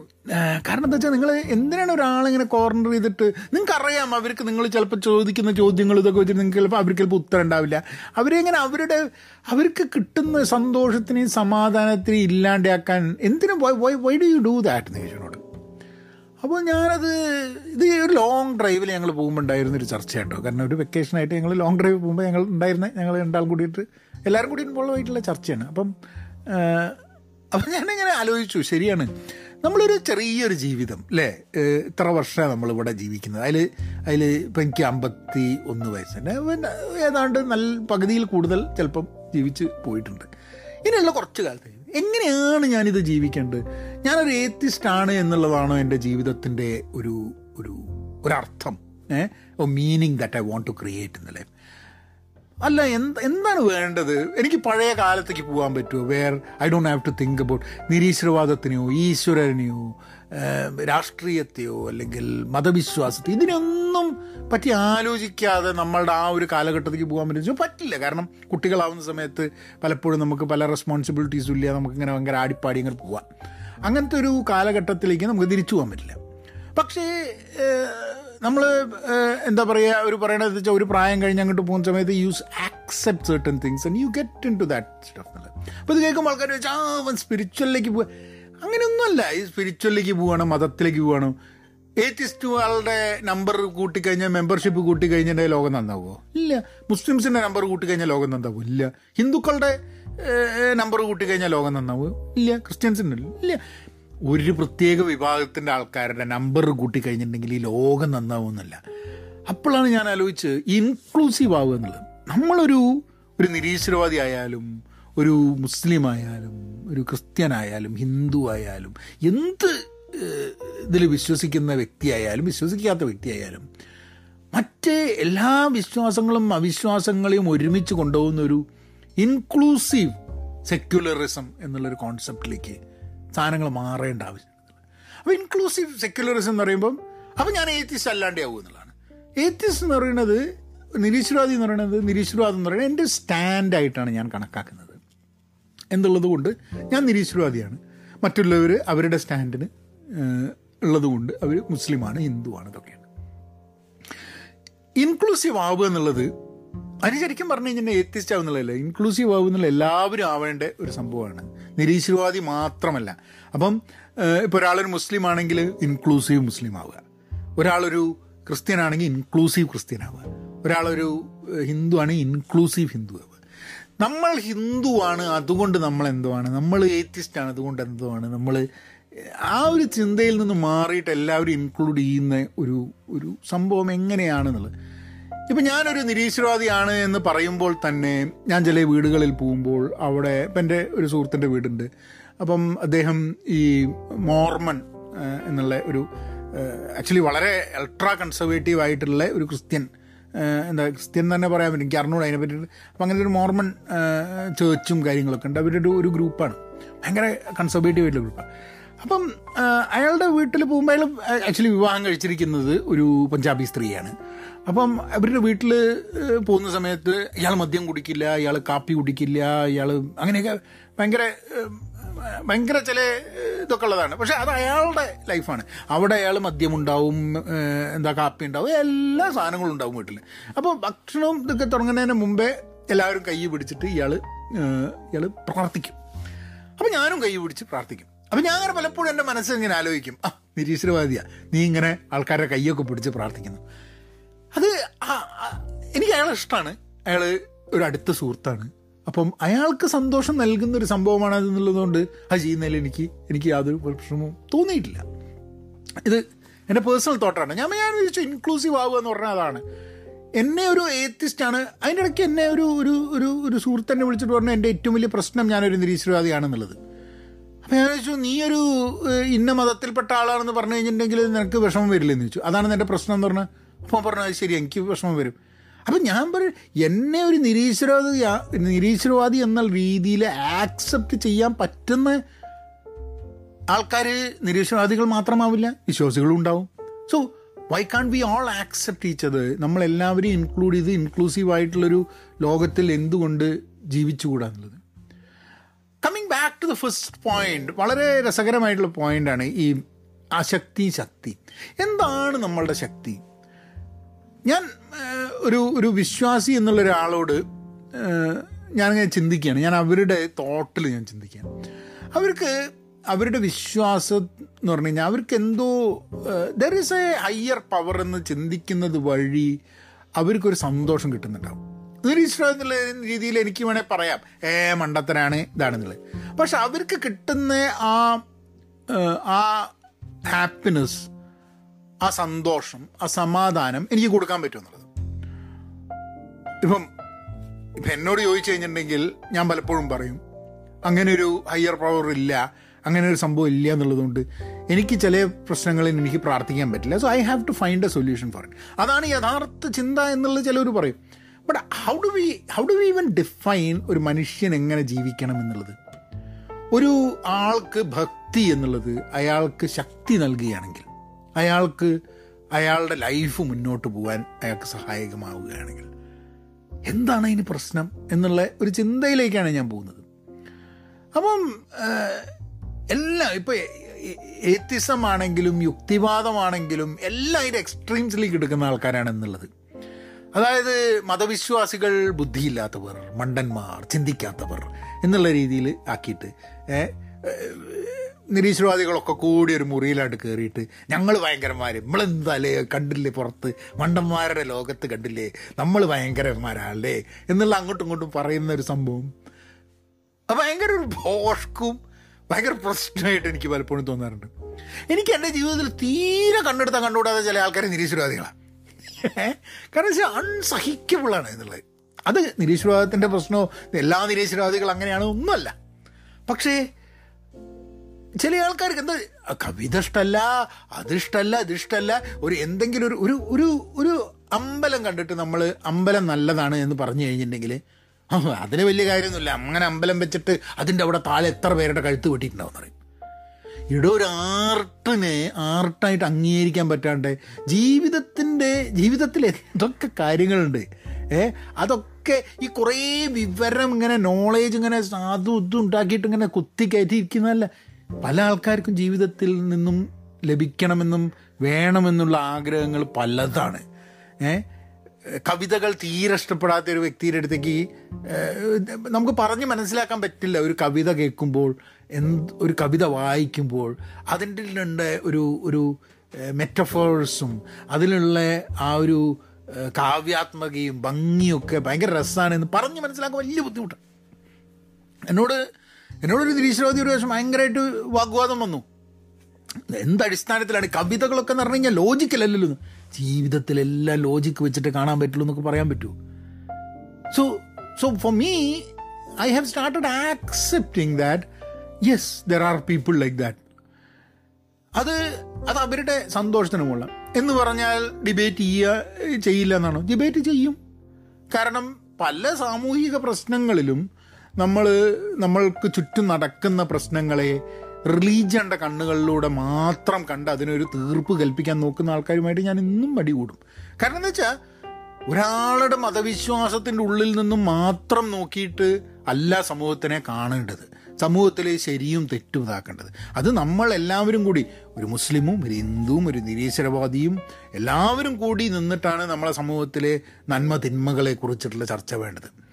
കാരണം എന്താ വെച്ചാൽ നിങ്ങൾ എന്തിനാണ് ഒരാളിങ്ങനെ കോർണർ ചെയ്തിട്ട് നിങ്ങൾക്ക് അറിയാം അവർക്ക് നിങ്ങൾ ചിലപ്പോൾ ചോദിക്കുന്ന ചോദ്യങ്ങൾ ഇതൊക്കെ വെച്ചിട്ട് നിങ്ങൾക്ക് ചിലപ്പോൾ അവർക്ക് ചിലപ്പോൾ ഉത്തരം ഉണ്ടാവില്ല. അവരെങ്ങനെ അവരുടെ അവർക്ക് കിട്ടുന്ന സന്തോഷത്തിനെയും സമാധാനത്തിനെയും ഇല്ലാണ്ടാക്കാൻ എന്തിനും why do you do that എന്ന് ചോദിച്ചോട് അപ്പോൾ ഞാനത് ഇത് ഒരു ലോങ് ഡ്രൈവിൽ ഞങ്ങൾ പോകുമ്പോൾ ഉണ്ടായിരുന്ന ഒരു ചർച്ച കേട്ടോ കാരണം ഒരു വെക്കേഷനായിട്ട് ഞങ്ങൾ ലോങ് ഡ്രൈവ് പോകുമ്പോൾ ഞങ്ങൾ ഉണ്ടായിരുന്ന ഞങ്ങൾ രണ്ടാൾ കൂടിയിട്ട് എല്ലാവരും കൂടി ഇൻവോൾവ് ആയിട്ടുള്ള ചർച്ചയാണ്. അപ്പം അപ്പം ഞാനിങ്ങനെ ആലോചിച്ചു ശരിയാണ്. നമ്മളൊരു ചെറിയൊരു ജീവിതം അല്ലേ ഇത്ര വർഷമാണ് നമ്മളിവിടെ ജീവിക്കുന്നത്. അതിൽ അതിൽ ഇപ്പം എനിക്ക് അമ്പത്തി ഒന്ന് വയസ്സുണ്ട് ഏതാണ്ട് നല്ല പകുതിയിൽ കൂടുതൽ ചിലപ്പം ജീവിച്ച് പോയിട്ടുണ്ട്. ഇനിയുള്ള കുറച്ച് കാലത്ത് എങ്ങനെയാണ് ഞാനിത് ജീവിക്കേണ്ടത്? ഞാനൊരു ഏത്തിസ്റ്റ് ആണ് എന്നുള്ളതാണോ എന്റെ ജീവിതത്തിന്റെ ഒരു ഒരു ഒരർത്ഥം ഏ? Meaning that I want to create എന്നല്ലേ അല്ല എന്ത് എന്താണ് വേണ്ടത്? എനിക്ക് പഴയ കാലത്തേക്ക് പോകാൻ പറ്റുമോ where I don't have to think about നിരീശ്വരവാദത്തിനെയോ ഈശ്വരനെയോ രാഷ്ട്രീയത്തെയോ അല്ലെങ്കിൽ മതവിശ്വാസത്തെ ഇതിനൊന്നും പറ്റി ആലോചിക്കാതെ നമ്മളുടെ ആ ഒരു കാലഘട്ടത്തേക്ക് പോകാൻ പറ്റും പറ്റില്ല. കാരണം കുട്ടികളാവുന്ന സമയത്ത് പലപ്പോഴും നമുക്ക് പല റെസ്പോൺസിബിലിറ്റീസും ഇല്ല. നമുക്കിങ്ങനെ ഭയങ്കര ആടിപ്പാടി ഇങ്ങനെ പോവാം. അങ്ങനത്തെ ഒരു കാലഘട്ടത്തിലേക്ക് നമുക്ക് തിരിച്ചു പോകാൻ പറ്റില്ല. പക്ഷേ നമ്മൾ എന്താ പറയുക ഒരു പറയണത് വെച്ചാൽ ഒരു പ്രായം കഴിഞ്ഞ് അങ്ങോട്ട് പോകുന്ന സമയത്ത് you accept certain things and you get into that stuff എന്നുള്ളത് അപ്പോൾ ഇത് കേൾക്കുമ്പോൾ ആൾക്കാർ വെച്ചാൽ ആ അവൻ സ്പിരിച്വലിലേക്ക് പോവുക അങ്ങനെയൊന്നുമല്ല. ഈ സ്പിരിച്വലിലേക്ക് പോവുകയാണ് മതത്തിലേക്ക് പോവുകയാണ് ഏത്തിസ്റ്റുകളുടെ നമ്പർ കൂട്ടിക്കഴിഞ്ഞാൽ മെമ്പർഷിപ്പ് കൂട്ടിക്കഴിഞ്ഞാൽ ലോകം നന്നാവുമോ ഇല്ല. മുസ്ലിംസിന്റെ നമ്പർ കൂട്ടിക്കഴിഞ്ഞാൽ ലോകം നന്നാവുമോ ഇല്ല. ഹിന്ദുക്കളുടെ നമ്പർ കൂട്ടിക്കഴിഞ്ഞാൽ ലോകം നന്നാവുമോ ഇല്ല. ക്രിസ്ത്യൻസിന്റെ ഇല്ല. ഒരു പ്രത്യേക വിഭാഗത്തിന്റെ ആൾക്കാരുടെ നമ്പർ കൂട്ടി കഴിഞ്ഞിട്ടുണ്ടെങ്കിൽ ഈ ലോകം നന്നാവുമെന്നല്ല. അപ്പോഴാണ് ഞാൻ ആലോചിച്ച് ഇൻക്ലൂസീവ് ആവുക എന്നുള്ളത്. നമ്മളൊരു ഒരു നിരീശ്വരവാദി ആയാലും ഒരു മുസ്ലിം ആയാലും ഒരു ക്രിസ്ത്യൻ ആയാലും ഹിന്ദു ആയാലും എന്ത് ഇതിൽ വിശ്വസിക്കുന്ന വ്യക്തിയായാലും വിശ്വസിക്കാത്ത വ്യക്തിയായാലും മറ്റേ എല്ലാ വിശ്വാസങ്ങളും അവിശ്വാസങ്ങളെയും ഒരുമിച്ച് കൊണ്ടുപോകുന്ന ഒരു ഇൻക്ലൂസീവ് സെക്യുലറിസം എന്നുള്ളൊരു കോൺസെപ്റ്റിലേക്ക് സാധനങ്ങൾ മാറേണ്ട ആവശ്യമില്ല. അപ്പോൾ ഇൻക്ലൂസീവ് സെക്യുലറിസം എന്ന് പറയുമ്പം അപ്പം ഞാൻ ഏത്തിസ്റ്റ് അല്ലാണ്ടേ ആവും എന്നുള്ളതാണ്. ഏത്തിസ് എന്ന് പറയുന്നത് നിരീശ്വരവാദി എന്ന് പറയുന്നത് നിരീശ്വരവാദം എന്ന് പറയുന്നത് എന്റെ സ്റ്റാൻഡായിട്ടാണ് ഞാൻ കണക്കാക്കുന്നത്. എന്നുള്ളത് കൊണ്ട് ഞാൻ നിരീശ്വരവാദിയാണ്. മറ്റുള്ളവർ അവരുടെ സ്റ്റാൻഡിന് ഉള്ളതുകൊണ്ട് അവർ മുസ്ലിമാണ് ഹിന്ദുവാണ് ഇതൊക്കെയാണ് ഇൻക്ലൂസീവ് ആവുക എന്നുള്ളത് അതിന് ശരിക്കും പറഞ്ഞു കഴിഞ്ഞാൽ ആവുന്നുള്ളതല്ല ഇൻക്ലൂസീവ് ആവുക എന്നുള്ള എല്ലാവരും ആവേണ്ട ഒരു സംഭവമാണ്. നിരീശ്വരവാദി മാത്രമല്ല. അപ്പം ഇപ്പോൾ ഒരാളൊരു മുസ്ലിം ആണെങ്കിൽ ഇൻക്ലൂസീവ് മുസ്ലിം ആവുക ഒരാളൊരു ക്രിസ്ത്യൻ ആണെങ്കിൽ ഇൻക്ലൂസീവ് ക്രിസ്ത്യൻ ആവുക ഒരാളൊരു ഹിന്ദു ആണെങ്കിൽ ഇൻക്ലൂസീവ് ഹിന്ദു ആവുക നമ്മൾ ഹിന്ദുവാണ് അതുകൊണ്ട് നമ്മൾ എന്തുവാണ്? നമ്മൾ ഏത്തിസ്റ്റ് ആണ് അതുകൊണ്ട് എന്തുവാണ്? നമ്മൾ ആ ഒരു ചിന്തയിൽ നിന്ന് മാറിയിട്ട് എല്ലാവരും ഇൻക്ലൂഡ് ചെയ്യുന്ന ഒരു ഒരു സംഭവം എങ്ങനെയാണെന്നുള്ളത്. ഇപ്പം ഞാനൊരു നിരീശ്വരവാദിയാണ് എന്ന് പറയുമ്പോൾ തന്നെ ഞാൻ ചില വീടുകളിൽ പോകുമ്പോൾ അവിടെ ഇപ്പം എന്റെ ഒരു സുഹൃത്തിന്റെ വീടുണ്ട്. അപ്പം അദ്ദേഹം ഈ മോർമൺ എന്നുള്ള ഒരു ആക്ച്വലി വളരെ അൾട്രാ കൺസർവേറ്റീവ് ആയിട്ടുള്ള ഒരു ക്രിസ്ത്യൻ. എന്താ ക്രിസ്ത്യൻ തന്നെ പറയാൻ പറ്റും. എനിക്ക് അറിഞ്ഞൂടെ അതിനെ പറ്റി അപ്പം അങ്ങനെ ഒരു മോർമൺ ചേർച്ചും കാര്യങ്ങളൊക്കെ ഉണ്ട്. അവരുടെ ഒരു ഗ്രൂപ്പാണ്. ഭയങ്കര കൺസർവേറ്റീവ് ആയിട്ടുള്ള ഗ്രൂപ്പാണ്. അപ്പം അയാളുടെ വീട്ടിൽ പോകുമ്പോൾ അയാൾ ആക്ച്വലി വിവാഹം കഴിച്ചിരിക്കുന്നത് ഒരു പഞ്ചാബി സ്ത്രീയാണ്. അപ്പം അവരുടെ വീട്ടിൽ പോകുന്ന സമയത്ത് ഇയാൾ മദ്യം കുടിക്കില്ല ഇയാൾ കാപ്പി കുടിക്കില്ല ഇയാൾ അങ്ങനെയൊക്കെ ഭയങ്കര ഭയങ്കര ചില ഇതൊക്കെ ഉള്ളതാണ്. പക്ഷെ അത് അയാളുടെ ലൈഫാണ്. അവിടെ അയാൾ മദ്യമുണ്ടാവും എന്താ കാപ്പി ഉണ്ടാവും എല്ലാ സാധനങ്ങളും ഉണ്ടാവും വീട്ടിൽ അപ്പോൾ ഭക്ഷണവും ഇതൊക്കെ തുടങ്ങുന്നതിന് മുമ്പേ എല്ലാവരും കൈ പിടിച്ചിട്ട് ഇയാൾ ഇയാൾ പ്രാർത്ഥിക്കും. അപ്പം ഞാനും കൈ പിടിച്ച് പ്രാർത്ഥിക്കും. അപ്പം ഞാൻ അങ്ങനെ പലപ്പോഴും എന്റെ മനസ്സിൽ ഇങ്ങനെ ആലോചിക്കും. ആ നിരീശ്വരവാദിയാ. നീ ഇങ്ങനെ ആൾക്കാരുടെ കൈയൊക്കെ പിടിച്ച് പ്രാർത്ഥിക്കുന്നു. അത് എനിക്ക് അയാളെ ഇഷ്ടമാണ് അയാൾ ഒരു അടുത്ത സുഹൃത്താണ്. അപ്പം അയാൾക്ക് സന്തോഷം നൽകുന്ന ഒരു സംഭവമാണ് അതെന്നുള്ളതുകൊണ്ട് അത് ചെയ്യുന്നതിൽ എനിക്ക് എനിക്ക് യാതൊരു പ്രശ്നവും തോന്നിയിട്ടില്ല. ഇത് എന്റെ പേഴ്സണൽ തോട്ടാണ് ഞാൻ ഞാൻ ചോദിച്ചു ഇൻക്ലൂസീവ് ആവുക എന്ന് പറഞ്ഞാൽ അതാണ്. എന്നെ ഒരു ഏത്തിസ്റ്റാണ് അതിന്റെ ഇടയ്ക്ക് എന്നെ ഒരു ഒരു ഒരു ഒരു സുഹൃത്തെന്നെ വിളിച്ചിട്ട് പറഞ്ഞു എന്റെ ഏറ്റവും വലിയ പ്രശ്നം ഞാനൊരു നിരീശ്വരവാദിയാണെന്നുള്ളത്. അപ്പോൾ ഞാൻ ചോദിച്ചു നീ ഒരു ഇന്ന മതത്തിൽപ്പെട്ട ആളാണെന്ന് പറഞ്ഞു കഴിഞ്ഞിട്ടുണ്ടെങ്കിൽ നിനക്ക് വിഷമം വരില്ലെന്ന് ചോദിച്ചു. അതാണ് എന്റെ പ്രശ്നം എന്ന് പറഞ്ഞാൽ അപ്പോൾ പറഞ്ഞു അത് ശരി എനിക്ക് വിഷമം വരും. അപ്പം ഞാൻ പറയും എന്നെ ഒരു നിരീശ്വരവാദി നിരീശ്വരവാദി എന്ന രീതിയിൽ ആക്സെപ്റ്റ് ചെയ്യാൻ പറ്റുന്ന ആൾക്കാർ നിരീശ്വരവാദികൾ മാത്രമാവില്ല വിശ്വാസികളും ഉണ്ടാവും. So why can't be all accept each other നമ്മളെല്ലാവരെയും ഇൻക്ലൂഡ് ചെയ്ത് ഇൻക്ലൂസീവ് ആയിട്ടുള്ളൊരു ലോകത്തിൽ എന്തുകൊണ്ട് ജീവിച്ചുകൂടാ എന്നുള്ളത്. Coming back to the first point വളരെ രസകരമായിട്ടുള്ള പോയിന്റാണ് ഈ അശക്തി ശക്തി. എന്താണ് നമ്മളുടെ ശക്തി? ഞാൻ ഒരു ഒരു വിശ്വാസി എന്നുള്ള ഒരാളോട് ഞാനിങ്ങനെ ചിന്തിക്കുകയാണ്. ഞാൻ അവരുടെ തോട്ടിൽ ഞാൻ ചിന്തിക്കുകയാണ്. അവർക്ക് അവരുടെ വിശ്വാസം എന്ന് പറഞ്ഞു കഴിഞ്ഞാൽ അവർക്ക് എന്തോ there is a higher power എന്ന് ചിന്തിക്കുന്നത് വഴി അവർക്കൊരു സന്തോഷം കിട്ടുന്നുണ്ടാവും. നിരീശ്വരം എന്നുള്ള രീതിയിൽ എനിക്ക് വേണേൽ പറയാം. ഏ മണ്ടത്തനാണ് ഇതാണെന്നുള്ളത് പക്ഷെ അവർക്ക് കിട്ടുന്ന ആ ആ ഹാപ്പിനെസ് ആ സന്തോഷം ആ സമാധാനം എനിക്ക് കൊടുക്കാൻ പറ്റുമെന്നുള്ളത് ഇപ്പം ഇപ്പം എന്നോട് ചോദിച്ചു കഴിഞ്ഞിട്ടുണ്ടെങ്കിൽ ഞാൻ പലപ്പോഴും പറയും അങ്ങനെ ഒരു ഹയർ പവർ ഇല്ല അങ്ങനെ ഒരു സംഭവം ഇല്ല എന്നുള്ളതുകൊണ്ട് എനിക്ക് ചില പ്രശ്നങ്ങളിൽ എനിക്ക് പ്രാർത്ഥിക്കാൻ പറ്റില്ല. So I have to find a solution for it അതാണ് യഥാർത്ഥ ചിന്ത എന്നുള്ളത് ചിലവർ പറയും. But how do we how do we even define ഒരു മനുഷ്യൻ എങ്ങനെ ജീവിക്കണം എന്നുള്ളത്? ഒരു ആൾക്ക് ഭക്തി എന്നുള്ളത് അയാൾക്ക് ശക്തി നൽകുകയാണെങ്കിൽ അയാൾക്ക് അയാളുടെ ലൈഫ് മുന്നോട്ട് പോകാൻ അയാൾക്ക് സഹായകമാവുകയാണെങ്കിൽ എന്താണ് അതിന് പ്രശ്നം എന്നുള്ള ഒരു ചിന്തയിലേക്കാണ് ഞാൻ പോകുന്നത്. അപ്പം എല്ലാം ഇപ്പോൾ ഏത്തിസം ആണെങ്കിലും യുക്തിവാദമാണെങ്കിലും എല്ലാം അതിന്റെ എക്സ്ട്രീംസിലേക്ക് എടുക്കുന്ന ആൾക്കാരാണ് എന്നുള്ളത്. അതായത് മതവിശ്വാസികൾ ബുദ്ധിയില്ലാത്തവർ മണ്ടന്മാർ ചിന്തിക്കാത്തവർ എന്നുള്ള രീതിയിൽ ആക്കിയിട്ട് നിരീശ്വരവാദികളൊക്കെ കൂടി ഒരു മുറിയിലായിട്ട് കയറിയിട്ട് ഞങ്ങൾ ഭയങ്കരന്മാർ നമ്മളെന്താലേ കണ്ടില്ലേ പുറത്ത്? മണ്ടന്മാരുടെ ലോകത്ത് കണ്ടില്ലേ? നമ്മൾ ഭയങ്കരന്മാരല്ലേ എന്നുള്ള അങ്ങോട്ടും ഇങ്ങോട്ടും പറയുന്ന ഒരു സംഭവം. ഭയങ്കര ഒരു ഭോഷ്ക്കും ഭയങ്കര പ്രശ്നമായിട്ട് എനിക്ക് പലപ്പോഴും തോന്നാറുണ്ട്. എനിക്ക് എന്റെ ജീവിതത്തിൽ തീരെ കണ്ടെടുത്താൽ കണ്ടുകൂടാതെ ചില ആൾക്കാർ നിരീശ്വരവാദികളാണ് കാരണം വെച്ചാൽ അൺസഹിക്കബിളാണ് എന്നുള്ളത്. അത് നിരീശ്വരവാദത്തിന്റെ പ്രശ്നമോ എല്ലാ നിരീശ്വരവാദികൾ അങ്ങനെയാണ് ഒന്നുമല്ല. പക്ഷേ ചില ആൾക്കാർക്ക് എന്താ കവിത ഇഷ്ടമല്ല അതിഷ്ടമല്ല ഇതിഷ്ടമല്ല ഒരു എന്തെങ്കിലും ഒരു ഒരു ഒരു ഒരു അമ്പലം കണ്ടിട്ട് നമ്മൾ അമ്പലം നല്ലതാണ് എന്ന് പറഞ്ഞു കഴിഞ്ഞിട്ടുണ്ടെങ്കിൽ അതിന് വലിയ കാര്യമൊന്നുമില്ല. അങ്ങനെ അമ്പലം വെച്ചിട്ട് അതിന്റെ അവിടെ താഴെ എത്ര പേരുടെ കഴുത്ത് വെട്ടിയിട്ടുണ്ടാവും പറയും. ഇവിടെ ഒരു ആർട്ടിനെ ആർട്ടായിട്ട് അംഗീകരിക്കാൻ പറ്റാണ്ട് ജീവിതത്തിന്റെ ജീവിതത്തിൽ എന്തൊക്കെ കാര്യങ്ങളുണ്ട് ഏ അതൊക്കെ ഈ കുറേ വിവരം ഇങ്ങനെ നോളേജ് ഇങ്ങനെ അതും ഇതും ഉണ്ടാക്കിയിട്ട് ഇങ്ങനെ കുത്തി കയറ്റിയിരിക്കുന്നതല്ല. പല ആൾക്കാർക്കും ജീവിതത്തിൽ നിന്നും ലഭിക്കണമെന്നും വേണമെന്നുള്ള ആഗ്രഹങ്ങൾ പലതാണ്. ഏ? കവിതകൾ തീരെ ഇഷ്ടപ്പെടാത്ത ഒരു വ്യക്തിയുടെ അടുത്തേക്ക് നമുക്ക് പറഞ്ഞ് മനസ്സിലാക്കാൻ പറ്റില്ല ഒരു കവിത കേൾക്കുമ്പോൾ എന്ത് ഒരു കവിത വായിക്കുമ്പോൾ അതിന്റെ ഒരു ഒരു മെറ്റഫേഴ്സും അതിലുള്ള ആ ഒരു കാവ്യാത്മകയും കാവ്യാത്മകയും ഭംഗിയൊക്കെ ഭയങ്കര രസമാണ് എന്ന് പറഞ്ഞ് മനസ്സിലാക്കാൻ വലിയ ബുദ്ധിമുട്ടാണ്. എന്നോട് എന്നോടൊരു നിരീശ്വരവാദി ഒരു ദിവസം ഭയങ്കരമായിട്ട് വാഗ്വാദം വന്നു. എന്ത് അടിസ്ഥാനത്തിലാണ്? കവിതകളൊക്കെ എന്ന് പറഞ്ഞു കഴിഞ്ഞാൽ ലോജിക്കലല്ലല്ലോ. ജീവിതത്തിലെല്ലാം ലോജിക്ക് വെച്ചിട്ട് കാണാൻ പറ്റുള്ളൂ എന്നൊക്കെ പറയാൻ പറ്റുമോ? So so for me I have started accepting that yes there are people like that അത് അത് അവരുടെ സന്തോഷത്തിനുമുള്ള. എന്ന് പറഞ്ഞാൽ ഡിബേറ്റ് ചെയ്യുക ചെയ്യില്ല എന്നാണോ. ഡിബേറ്റ് ചെയ്യും. കാരണം പല സാമൂഹിക പ്രശ്നങ്ങളിലും നമ്മൾ നമ്മൾക്ക് ചുറ്റും നടക്കുന്ന പ്രശ്നങ്ങളെ റിലീജിയന്റെ കണ്ണുകളിലൂടെ മാത്രം കണ്ട് അതിനൊരു തീർപ്പ് കൽപ്പിക്കാൻ നോക്കുന്ന ആൾക്കാരുമായിട്ട് ഞാൻ ഇന്നും മടികൂടും കാരണം എന്താ വെച്ചാൽ ഒരാളുടെ മതവിശ്വാസത്തിന്റെ ഉള്ളിൽ നിന്നും മാത്രം നോക്കിയിട്ട് അല്ല സമൂഹത്തിനെ കാണേണ്ടത്. സമൂഹത്തിലെ ശരിയും തെറ്റും ഇതാക്കേണ്ടത്. അത് നമ്മൾ എല്ലാവരും കൂടി ഒരു മുസ്ലിമും ഒരു ഹിന്ദുവും ഒരു നിരീശ്വരവാദിയും എല്ലാവരും കൂടി നിന്നിട്ടാണ് നമ്മളെ സമൂഹത്തിലെ നന്മ തിന്മകളെ കുറിച്ചിട്ടുള്ള ചർച്ച വേണ്ടത്.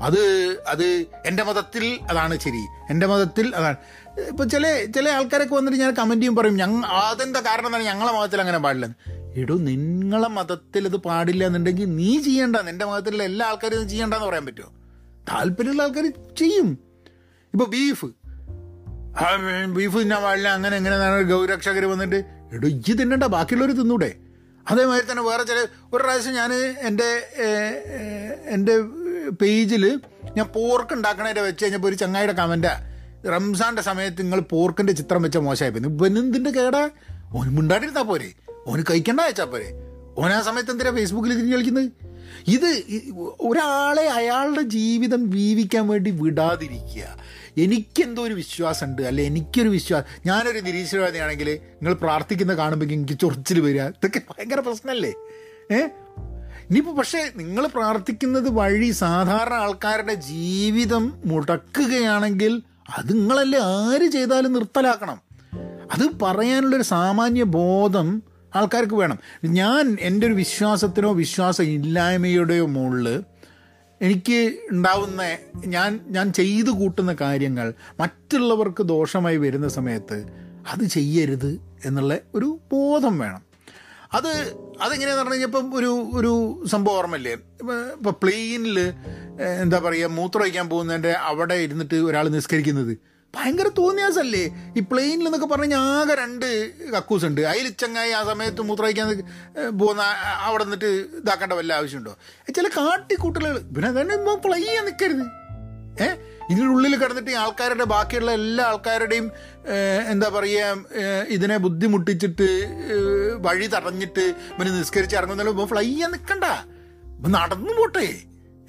അത് അത് എന്റെ മതത്തിൽ അതാണ് ശരി. എന്റെ മതത്തിൽ അതാണ്. ഇപ്പം ചില ചില ആൾക്കാരൊക്കെ വന്നിട്ട് ഞാൻ കമന്റ് ചെയ്യും പറയും ഞങ്ങൾ അതെന്താ കാരണം എന്താണ് ഞങ്ങളെ മതത്തിൽ അങ്ങനെ പാടില്ല എടോ നിങ്ങളെ മതത്തിൽ അത് പാടില്ല എന്നുണ്ടെങ്കിൽ നീ ചെയ്യണ്ട. എന്റെ മതത്തിലുള്ള എല്ലാ ആൾക്കാരും ഇത് ചെയ്യണ്ടെന്ന് പറയാൻ പറ്റുമോ? താല്പര്യമുള്ള ആൾക്കാർ ചെയ്യും. ഇപ്പോൾ ബീഫ് ബീഫ് തിന്നാൻ പാടില്ല അങ്ങനെ എങ്ങനെ ഗൗരക്ഷകർ വന്നിട്ട്. എടോ ഇജ്ജ് തിന്നണ്ട ബാക്കിയുള്ളവർ തിന്നൂടെ. അതേമാതിരി തന്നെ വേറെ ചില ഒരു പ്രാവശ്യം ഞാൻ എന്റെ എന്റെ പേജിൽ ഞാൻ പോർക്ക് ഉണ്ടാക്കണതിന്റെ വെച്ച് കഴിഞ്ഞപ്പോൾ ഒരു ചങ്ങായിയുടെ കമന്റ്. റംസാന്റെ സമയത്ത് നിങ്ങൾ പോർക്കിന്റെ ചിത്രം വെച്ച മോശമായി പോയി ഇവനെന്തിന്റെ കേടാ? ഓന് മിണ്ടാണ്ടിരുന്നാൽ പോരെ. ഓന് കഴിക്കണ്ട വെച്ചാൽ പോരെ. ഓൻ ആ സമയത്ത് എന്തിനാ ഫേസ്ബുക്കിൽ ഇതിന് കളിക്കുന്നത് ഇത് ഒരാളെ അയാളുടെ ജീവിതം ജീവിക്കാൻ വേണ്ടി വിടാതിരിക്കുക. എനിക്കെന്തോ ഒരു വിശ്വാസമുണ്ട്. അല്ലെ എനിക്കൊരു വിശ്വാസം ഞാനൊരു നിരീശ്വരവാദിയാണെങ്കിൽ നിങ്ങൾ പ്രാർത്ഥിക്കുന്ന കാണുമ്പോൾ എനിക്ക് ചൊറിച്ചിൽ വരിക. ഇതൊക്കെ ഭയങ്കര പ്രശ്നമല്ലേ ഏ? ഇനിയിപ്പോൾ പക്ഷേ നിങ്ങൾ പ്രാർത്ഥിക്കുന്നത് വഴി സാധാരണ ആൾക്കാരുടെ ജീവിതം മുടക്കുകയാണെങ്കിൽ അത് നിങ്ങളല്ലേ ആര് ചെയ്താലും നിർത്തലാക്കണം. അത് പറയാനുള്ളൊരു സാമാന്യ ബോധം ആൾക്കാർക്ക് വേണം. ഞാൻ എന്റെ ഒരു വിശ്വാസത്തിനോ വിശ്വാസ ഇല്ലായ്മയുടെയോ മുകളിൽ എനിക്ക് ഉണ്ടാവുന്ന ഞാൻ ഞാൻ ചെയ്തു കൂട്ടുന്ന കാര്യങ്ങൾ മറ്റുള്ളവർക്ക് ദോഷമായി വരുന്ന സമയത്ത് അത് ചെയ്യരുത് എന്നുള്ള ഒരു ബോധം വേണം. അത് അതെങ്ങനെയാന്ന് പറഞ്ഞു കഴിഞ്ഞാൽ ഇപ്പം ഒരു ഒരു സംഭവം ഓർമ്മയില്ലേ? ഇപ്പം പ്ലെയിനിൽ എന്താ പറയുക മൂത്രം വയ്ക്കാൻ പോകുന്നതിന്റെ അവിടെ ഇരുന്നിട്ട് ഒരാൾ നിസ്കരിക്കുന്നത്. ഭയങ്കര തോന്നിയാസല്ലേ? ഈ പ്ലെയിനിൽ എന്നൊക്കെ പറഞ്ഞു കഴിഞ്ഞാൽ ആകെ രണ്ട് കക്കൂസ് ഉണ്ട് അതിൽ ചങ്ങായി ആ സമയത്ത് മൂത്രമൊഴിക്കാൻ പോകുന്ന അവിടെ നിന്നിട്ട് ഇതാക്കേണ്ട വല്ല ആവശ്യമുണ്ടോ? ചില കാട്ടിക്കൂട്ടലുകൾ. പിന്നെ തന്നെ പ്ലൈ ചെയ്യാൻ നിൽക്കരുത് ഏ ഇതിനുള്ളിൽ കിടന്നിട്ട് ആൾക്കാരുടെ ബാക്കിയുള്ള എല്ലാ ആൾക്കാരുടെയും എന്താ പറയുക ഇതിനെ ബുദ്ധിമുട്ടിച്ചിട്ട് വഴി തടഞ്ഞിട്ട് പിന്നെ നിസ്കരിച്ച് ഇറങ്ങുന്നല്ലോ ഇപ്പോൾ ഫ്ലൈ ചെയ്യാൻ നിൽക്കണ്ട ഇപ്പം നടന്നു പോട്ടെ.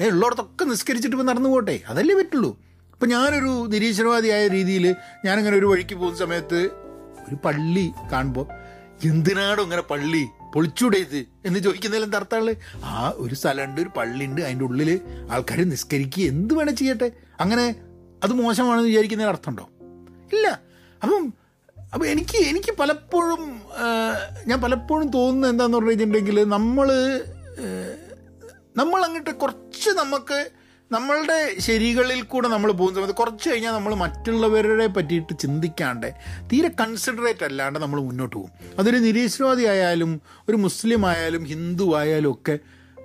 ഏ ഉള്ളിടത്തൊക്കെ നിസ്കരിച്ചിട്ട് ഇപ്പം നടന്നു പോട്ടെ. അതല്ലേ പറ്റുള്ളൂ. ഇപ്പം ഞാനൊരു നിരീശ്വരവാദിയായ രീതിയിൽ ഞാനിങ്ങനെ ഒരു വഴിക്ക് പോകുന്ന സമയത്ത് ഒരു പള്ളി കാണുമ്പോൾ എന്തിനാണോ ഇങ്ങനെ പള്ളി പൊളിച്ചൂടെ ഇത് എന്ന് ചോദിക്കുന്നതിൽ എന്താ ആ ഒരു സ്ഥലമുണ്ട് ഒരു പള്ളിയുണ്ട് അതിന്റെ ഉള്ളിൽ ആൾക്കാർ നിസ്കരിക്കുക എന്ത് വേണേൽ ചെയ്യട്ടെ. അങ്ങനെ അത് മോശമാണെന്ന് വിചാരിക്കുന്നതിന് അർത്ഥമുണ്ടോ? ഇല്ല. അപ്പം അപ്പം എനിക്ക് എനിക്ക് പലപ്പോഴും ഞാൻ പലപ്പോഴും തോന്നുന്നത് എന്താണെന്ന് പറഞ്ഞു കഴിഞ്ഞിട്ടുണ്ടെങ്കിൽ നമ്മൾ അങ്ങോട്ട് കുറച്ച് നമുക്ക് നമ്മളുടെ ശരികളിൽ കൂടെ നമ്മൾ പോകുന്ന സമയത്ത് കുറച്ച് കഴിഞ്ഞാൽ നമ്മൾ മറ്റുള്ളവരെ പറ്റിയിട്ട് ചിന്തിക്കാണ്ട് തീരെ കൺസിഡറേറ്റ് അല്ലാണ്ട് നമ്മൾ മുന്നോട്ട് പോകും. അതൊരു നിരീശ്വരവാദി ആയാലും ഒരു മുസ്ലിം ആയാലും ഹിന്ദു ആയാലും ഒക്കെ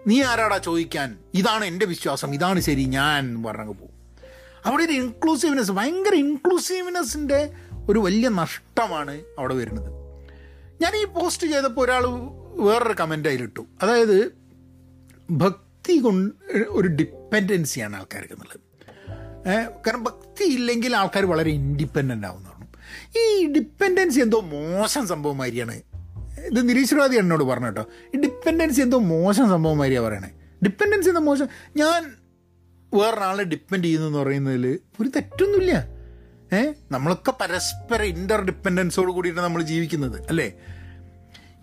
നീ ആരാടാ ചോദിക്കാൻ? ഇതാണ് എന്റെ വിശ്വാസം ഇതാണ് ശരി ഞാൻ പറഞ്ഞങ്ങ് പോകും. അവിടെ ഒരു ഇൻക്ലൂസീവ്നെസ് ഭയങ്കര ഇൻക്ലൂസീവ്നെസ്സിന്റെ ഒരു വലിയ നഷ്ടമാണ് അവിടെ വരുന്നത്. ഞാൻ ഈ പോസ്റ്റ് ചെയ്തപ്പോൾ ഒരാൾ വേറൊരു കമന്റ് അതിലിട്ടു അതായത് ഭക്തി കൊണ്ട് ഒരു ഡിപ്പെൻഡൻസിയാണ് ആൾക്കാർക്ക് എന്നുള്ളത് കാരണം ഭക്തി ഇല്ലെങ്കിൽ ആൾക്കാർ വളരെ ഇൻഡിപെൻഡന്റ് ആവുന്നതാണ് ഈ ഡിപ്പെൻഡൻസി എന്തോ മോശം സംഭവം മാതിരിയാണ്. ഇത് നിരീശ്വരവാദി എന്നോട് പറഞ്ഞു കേട്ടോ. ഈ ഡിപ്പെൻഡൻസി എന്തോ മോശം സംഭവം മാതിരിയാണ് പറയണേ. ഡിപ്പെൻഡൻസി എന്തോ മോശം. ഞാൻ വേറൊരാളെ ഡിപ്പെൻഡ് ചെയ്യുന്നതെന്ന് പറയുന്നതിൽ ഒരു തെറ്റൊന്നുമില്ല. ഏ നമ്മളൊക്കെ പരസ്പര ഇന്റർ ഡിപ്പെൻഡൻസോട് കൂടിയിട്ടാണ് നമ്മൾ ജീവിക്കുന്നത് അല്ലേ?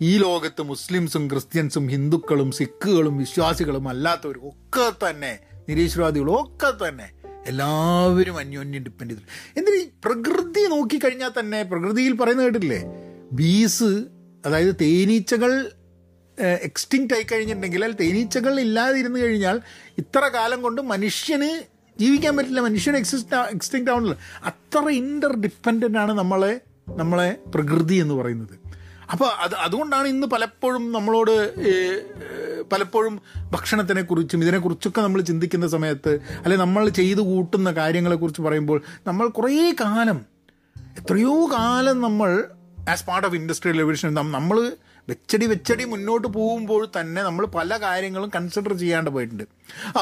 ഈ ലോകത്ത് മുസ്ലിംസും ക്രിസ്ത്യൻസും ഹിന്ദുക്കളും സിഖുകളും വിശ്വാസികളും അല്ലാത്തവരും ഒക്കെ തന്നെ നിരീശ്വരവാദികളും ഒക്കെ തന്നെ എല്ലാവരും അന്യോന്യം ഡിപ്പെൻഡ് ചെയ്തിട്ടുണ്ട് എന്നിട്ട് ഈ പ്രകൃതി നോക്കിക്കഴിഞ്ഞാൽ തന്നെ പ്രകൃതിയിൽ പറയുന്നത് കേട്ടില്ലേ ബീസ് അതായത് തേനീച്ചകൾ എക്സ്റ്റിങ്റ്റ് ആയി കഴിഞ്ഞിട്ടുണ്ടെങ്കിൽ തേനീച്ചകൾ ഇല്ലാതിരുന്നു കഴിഞ്ഞാൽ ഇത്ര കാലം കൊണ്ട് മനുഷ്യന് ജീവിക്കാൻ പറ്റില്ല മനുഷ്യൻ എക്സിസ്റ്റ് എക്സ്റ്റിങ്റ്റ് ആവണല്ലോ. അത്ര ഇന്റർ ഡിപ്പെൻഡന്റ് ആണ് നമ്മളെ നമ്മളെ പ്രകൃതി എന്ന് പറയുന്നത്. അപ്പോൾ അത് അതുകൊണ്ടാണ് ഇന്ന് പലപ്പോഴും നമ്മളോട് പലപ്പോഴും ഭക്ഷണത്തിനെക്കുറിച്ചും ഇതിനെക്കുറിച്ചൊക്കെ നമ്മൾ ചിന്തിക്കുന്ന സമയത്ത് അല്ലെ നമ്മൾ ചെയ്തു കൂട്ടുന്ന കാര്യങ്ങളെക്കുറിച്ച് പറയുമ്പോൾ നമ്മൾ കുറേ കാലം എത്രയോ കാലം നമ്മൾ as part of industrial revolution നമ്മൾ വെച്ചടി വെച്ചടി മുന്നോട്ട് പോകുമ്പോൾ തന്നെ നമ്മൾ പല കാര്യങ്ങളും കൺസിഡർ ചെയ്യാണ്ട് പോയിട്ടുണ്ട്.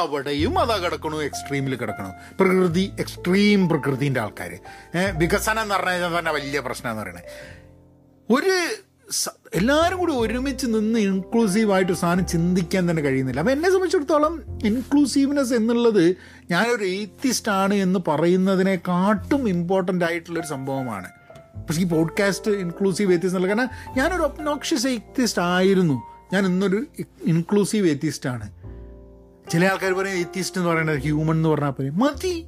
അവിടെയും അതാ കിടക്കണു എക്സ്ട്രീമിൽ കിടക്കണു. പ്രകൃതി എക്സ്ട്രീം പ്രകൃതിന്റെ ആൾക്കാർ വികസനം എന്ന് പറഞ്ഞാൽ തന്നെ വലിയ പ്രശ്നം എന്ന് പറയുന്നത് ഒരു എല്ലാവരും കൂടി ഒരുമിച്ച് നിന്ന് ഇൻക്ലൂസീവായിട്ട് സാധനം ചിന്തിക്കാൻ തന്നെ കഴിയുന്നില്ല. അപ്പം എന്നെ സംബന്ധിച്ചിടത്തോളം ഇൻക്ലൂസീവ്നെസ് എന്നുള്ളത് ഞാനൊരു എയ്ത്തിസ്റ്റ് ആണ് എന്ന് പറയുന്നതിനെക്കാട്ടും ഇമ്പോർട്ടന്റ് ആയിട്ടുള്ളൊരു സംഭവമാണ്. പക്ഷേ ഈ പോഡ്കാസ്റ്റ് ഇൻക്ലൂസീവ് എത്തിസ്റ്റ് എന്നുള്ള കാരണം ഞാനൊരു ഒപ്നോക്ഷ്യസ് എത്തിസ്റ്റ് ആയിരുന്നു. ഞാൻ ഇന്നൊരു ഇൻക്ലൂസീവ് എത്തിസ്റ്റ് ആണ്. ചില ആൾക്കാർ പറയും എത്തിസ്റ്റ് എന്ന് പറയുന്നത് ഹ്യൂമൻ എന്ന് പറഞ്ഞാൽ പറയും മതി.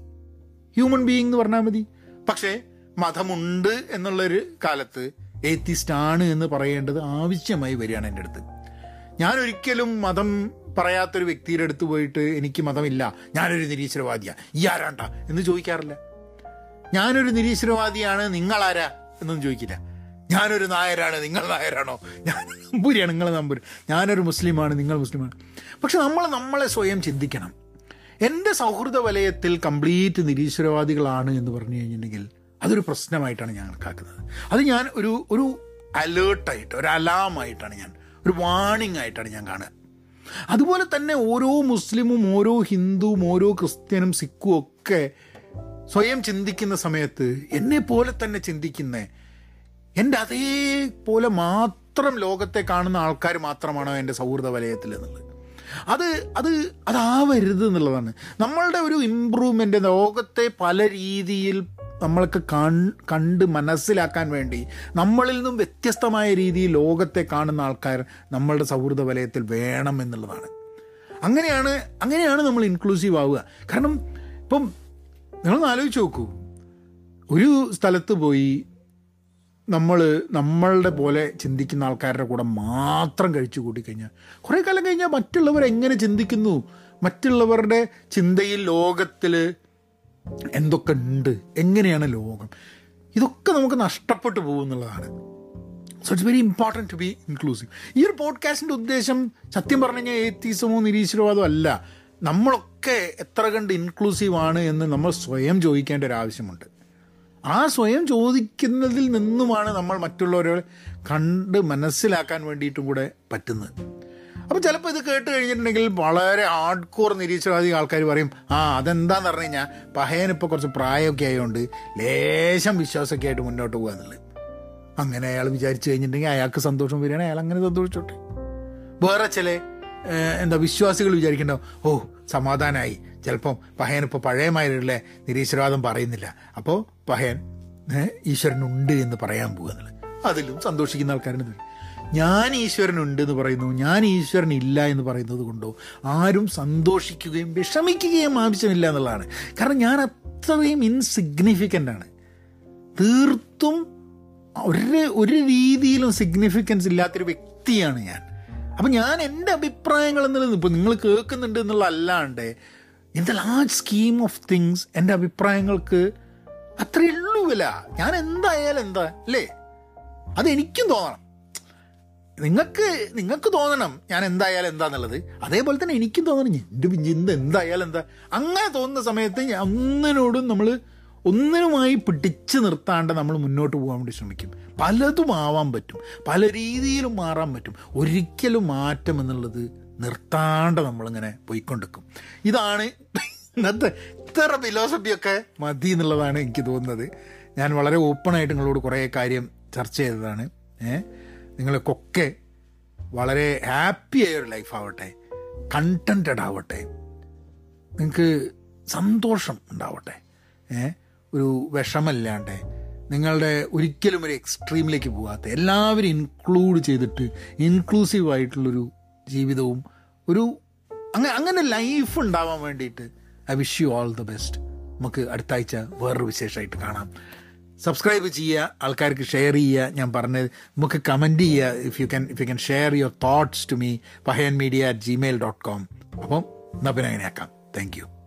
ഹ്യൂമൻ ബീയിങ് എന്ന് പറഞ്ഞാൽ മതി. പക്ഷേ മതമുണ്ട് എന്നുള്ളൊരു കാലത്ത് ഏത്തിസ്റ്റ് ആണ് എന്ന് പറയേണ്ടത് ആവശ്യമായി വരികയാണ് എന്റെ അടുത്ത്. ഞാൻ ഒരിക്കലും മതം പറയാത്തൊരു വ്യക്തിയുടെ അടുത്ത് പോയിട്ട് എനിക്ക് മതമില്ല. ഞാനൊരു നിരീശ്വരവാദിയാണ് ഈ ആരാണ്ട? എന്ന് ചോദിക്കാറില്ല. ഞാനൊരു നിരീശ്വരവാദിയാണ് നിങ്ങളാരാ? എന്നൊന്നും ചോദിക്കില്ല. ഞാനൊരു നായരാണ് നിങ്ങൾ നായരാണോ? ഞാൻ നമ്പൂരിയാണ് നിങ്ങൾ നമ്പൂരി. ഞാനൊരു മുസ്ലിമാണ് നിങ്ങൾ മുസ്ലിമാണ്. പക്ഷെ നമ്മൾ നമ്മളെ സ്വയം ചിന്തിക്കണം. എന്റെ സൗഹൃദ വലയത്തിൽ കംപ്ലീറ്റ് നിരീശ്വരവാദികളാണ് എന്ന് പറഞ്ഞു കഴിഞ്ഞിട്ടുണ്ടെങ്കിൽ അതൊരു പ്രശ്നമായിട്ടാണ് ഞാൻ കണക്കാക്കുന്നത് അത് ഞാൻ ഒരു ഒരു അലേർട്ടായിട്ട് ഒരു അലാമായിട്ടാണ് ഞാൻ ഒരു വാണിംഗ് ആയിട്ടാണ് ഞാൻ കാണുക. അതുപോലെ തന്നെ ഓരോ മുസ്ലിമും ഓരോ ഹിന്ദുവും ഓരോ ക്രിസ്ത്യനും സിഖും ഒക്കെ സ്വയം ചിന്തിക്കുന്ന സമയത്ത് എന്നെ പോലെ തന്നെ ചിന്തിക്കുന്ന എന്റെ അതേപോലെ മാത്രം ലോകത്തെ കാണുന്ന ആൾക്കാർ മാത്രമാണോ എന്റെ സൗഹൃദ വലയത്തിൽ എന്നുള്ളത്. അത് അത് അതാവരുത് എന്നുള്ളതാണ്. നമ്മളുടെ ഒരു ഇമ്പ്രൂവ്മെന്റ് ലോകത്തെ പല രീതിയിൽ നമ്മൾക്ക് കണ്ട് മനസ്സിലാക്കാൻ വേണ്ടി നമ്മളിൽ നിന്നും വ്യത്യസ്തമായ രീതിയിൽ ലോകത്തെ കാണുന്ന ആൾക്കാർ നമ്മളുടെ സൗഹൃദ വലയത്തിൽ വേണം എന്നുള്ളതാണ്. അങ്ങനെയാണ് അങ്ങനെയാണ് നമ്മൾ ഇൻക്ലൂസീവ് ആവുക. കാരണം ഇപ്പം നിങ്ങളൊന്ന് ആലോചിച്ച് നോക്കൂ. ഒരു സ്ഥലത്ത് പോയി നമ്മൾ നമ്മളുടെ പോലെ ചിന്തിക്കുന്ന ആൾക്കാരുടെ കൂടെ മാത്രം കഴിച്ചു കൂട്ടിക്കഴിഞ്ഞാൽ കുറേ കാലം കഴിഞ്ഞാൽ മറ്റുള്ളവർ എങ്ങനെ ചിന്തിക്കുന്നു? മറ്റുള്ളവരുടെ ചിന്തയിൽ ലോകത്തിൽ എന്തൊക്കെ ഉണ്ട്? എങ്ങനെയാണ് ലോകം? ഇതൊക്കെ നമുക്ക് നഷ്ടപ്പെട്ടു പോകുന്നുള്ളതാണ്. So it's very important to be inclusive ഈ ഒരു പോഡ്കാസ്റ്റിന്റെ ഉദ്ദേശം സത്യം പറഞ്ഞു കഴിഞ്ഞാൽ ഏത്തീസമോ നിരീശ്വരവാദമോ അല്ല. നമ്മളൊക്കെ എത്ര കണ്ട് ഇൻക്ലൂസീവ് ആണ് എന്ന് നമ്മൾ സ്വയം ചോദിക്കേണ്ട ഒരു ആവശ്യമുണ്ട്. ആ സ്വയം ചോദിക്കുന്നതിൽ നിന്നുമാണ് നമ്മൾ മറ്റുള്ളവരെ കണ്ട് മനസ്സിലാക്കാൻ വേണ്ടിയിട്ടും കൂടെ പറ്റുന്നത്. അപ്പോൾ ചിലപ്പോൾ ഇത് കേട്ട് കഴിഞ്ഞിട്ടുണ്ടെങ്കിൽ വളരെ ഹാർഡ് കോർ നിരീക്ഷണവാദി ആൾക്കാർ പറയും ആ അതെന്താന്ന് പറഞ്ഞു കഴിഞ്ഞാൽ പഹയനിപ്പോൾ കുറച്ച് പ്രായമൊക്കെ ആയതുകൊണ്ട് ലേശം വിശ്വാസമൊക്കെ ആയിട്ട് മുന്നോട്ട് പോകുക എന്നുള്ളത്. അങ്ങനെ അയാൾ വിചാരിച്ചു കഴിഞ്ഞിട്ടുണ്ടെങ്കിൽ അയാൾക്ക് സന്തോഷം വരികയാണെങ്കിൽ അയാൾ അങ്ങനെ സന്തോഷിച്ചോട്ടെ. വേറെ ചില എന്താ വിശ്വാസികൾ വിചാരിക്കണ്ടോ? ഓ സമാധാനമായി ചിലപ്പം പഹയൻ ഇപ്പോൾ പഴയമായിട്ടുള്ള നിരീശ്വരവാദം പറയുന്നില്ല. അപ്പോൾ പഹയൻ ഈശ്വരനുണ്ട് എന്ന് പറയാൻ പോകുക എന്നുള്ളത്. അതിലും സന്തോഷിക്കുന്ന ആൾക്കാരുണ്ട്. ഞാൻ ഈശ്വരനുണ്ട് എന്ന് പറയുന്നു ഞാൻ ഈശ്വരൻ ഇല്ല എന്ന് പറയുന്നത് കൊണ്ടോ ആരും സന്തോഷിക്കുകയും വിഷമിക്കുകയും ആവശ്യമില്ല എന്നുള്ളതാണ്. കാരണം ഞാൻ അത്രയും ഇൻസിഗ്നിഫിക്കന്റ് ആണ്. തീർത്തും ഒരു ഒരു രീതിയിലും സിഗ്നിഫിക്കൻസ് ഇല്ലാത്തൊരു വ്യക്തിയാണ് ഞാൻ. അപ്പം ഞാൻ എന്റെ അഭിപ്രായങ്ങൾ എന്നുള്ളത് ഇപ്പോൾ നിങ്ങൾ കേൾക്കുന്നുണ്ട് എന്നുള്ള അല്ലാണ്ട് in the large scheme of things എന്റെ അഭിപ്രായങ്ങൾക്ക് അത്രയേ ഉള്ളൂ വില. ഞാൻ എന്തായാലും എന്താ അല്ലേ? അതെനിക്കും തോന്നണം. നിങ്ങൾക്ക് നിങ്ങൾക്ക് തോന്നണം ഞാൻ എന്തായാലും എന്താന്നുള്ളത് അതേപോലെ തന്നെ എനിക്കും തോന്നണം എന്റെ ചിന്ത എന്തായാലും എന്താ. അങ്ങനെ തോന്നുന്ന സമയത്ത് ഒന്നിനോടും നമ്മൾ ഒന്നിനുമായി പിടിച്ചു നിർത്താണ്ട് നമ്മൾ മുന്നോട്ട് പോകാൻ വേണ്ടി ശ്രമിക്കും. പലതും ആവാൻ പറ്റും. പല രീതിയിലും മാറാൻ പറ്റും. ഒരിക്കലും മാറ്റം എന്നുള്ളത് നിർത്താണ്ട് നമ്മളിങ്ങനെ പോയിക്കൊണ്ടിരിക്കും. ഇതാണ് ഇന്നത്തെ ഇത്ര ഫിലോസഫിയൊക്കെ മതി എന്നുള്ളതാണ് എനിക്ക് തോന്നുന്നത്. ഞാൻ വളരെ ഓപ്പണായിട്ട് നിങ്ങളോട് കുറേ കാര്യം ചർച്ച ചെയ്തതാണ്. ഏഹ് നിങ്ങൾക്കൊക്കെ വളരെ ഹാപ്പി ആയ ഒരു ലൈഫ് ആവട്ടെ കണ്ടന്റഡ് ആവട്ടെ നിങ്ങൾക്ക് സന്തോഷം ഉണ്ടാവട്ടെ ഒരു വിഷമല്ലാണ്ട് നിങ്ങളുടെ ഒരിക്കലും ഒരു എക്സ്ട്രീമിലേക്ക് പോകാത്ത എല്ലാവരും ഇൻക്ലൂഡ് ചെയ്തിട്ട് ഇൻക്ലൂസീവ് ആയിട്ടുള്ളൊരു ജീവിതവും ഒരു അങ്ങനെ അങ്ങനെ ലൈഫ് ഉണ്ടാവാൻ വേണ്ടിയിട്ട് I wish you all the best നമുക്ക് അടുത്ത ആഴ്ച വേറൊരു വിശേഷമായിട്ട് കാണാം. സബ്സ്ക്രൈബ് ചെയ്യുക ആൾക്കാർക്ക് ഷെയർ ചെയ്യുക. ഞാൻ പറഞ്ഞത് നമുക്ക് കമന്റ് ചെയ്യുക. If you can if you can share your thoughts to me Pahayan media at Gmail dot com അപ്പം എന്നാൽ പിന്നെ അങ്ങനെയാക്കാം. Thank you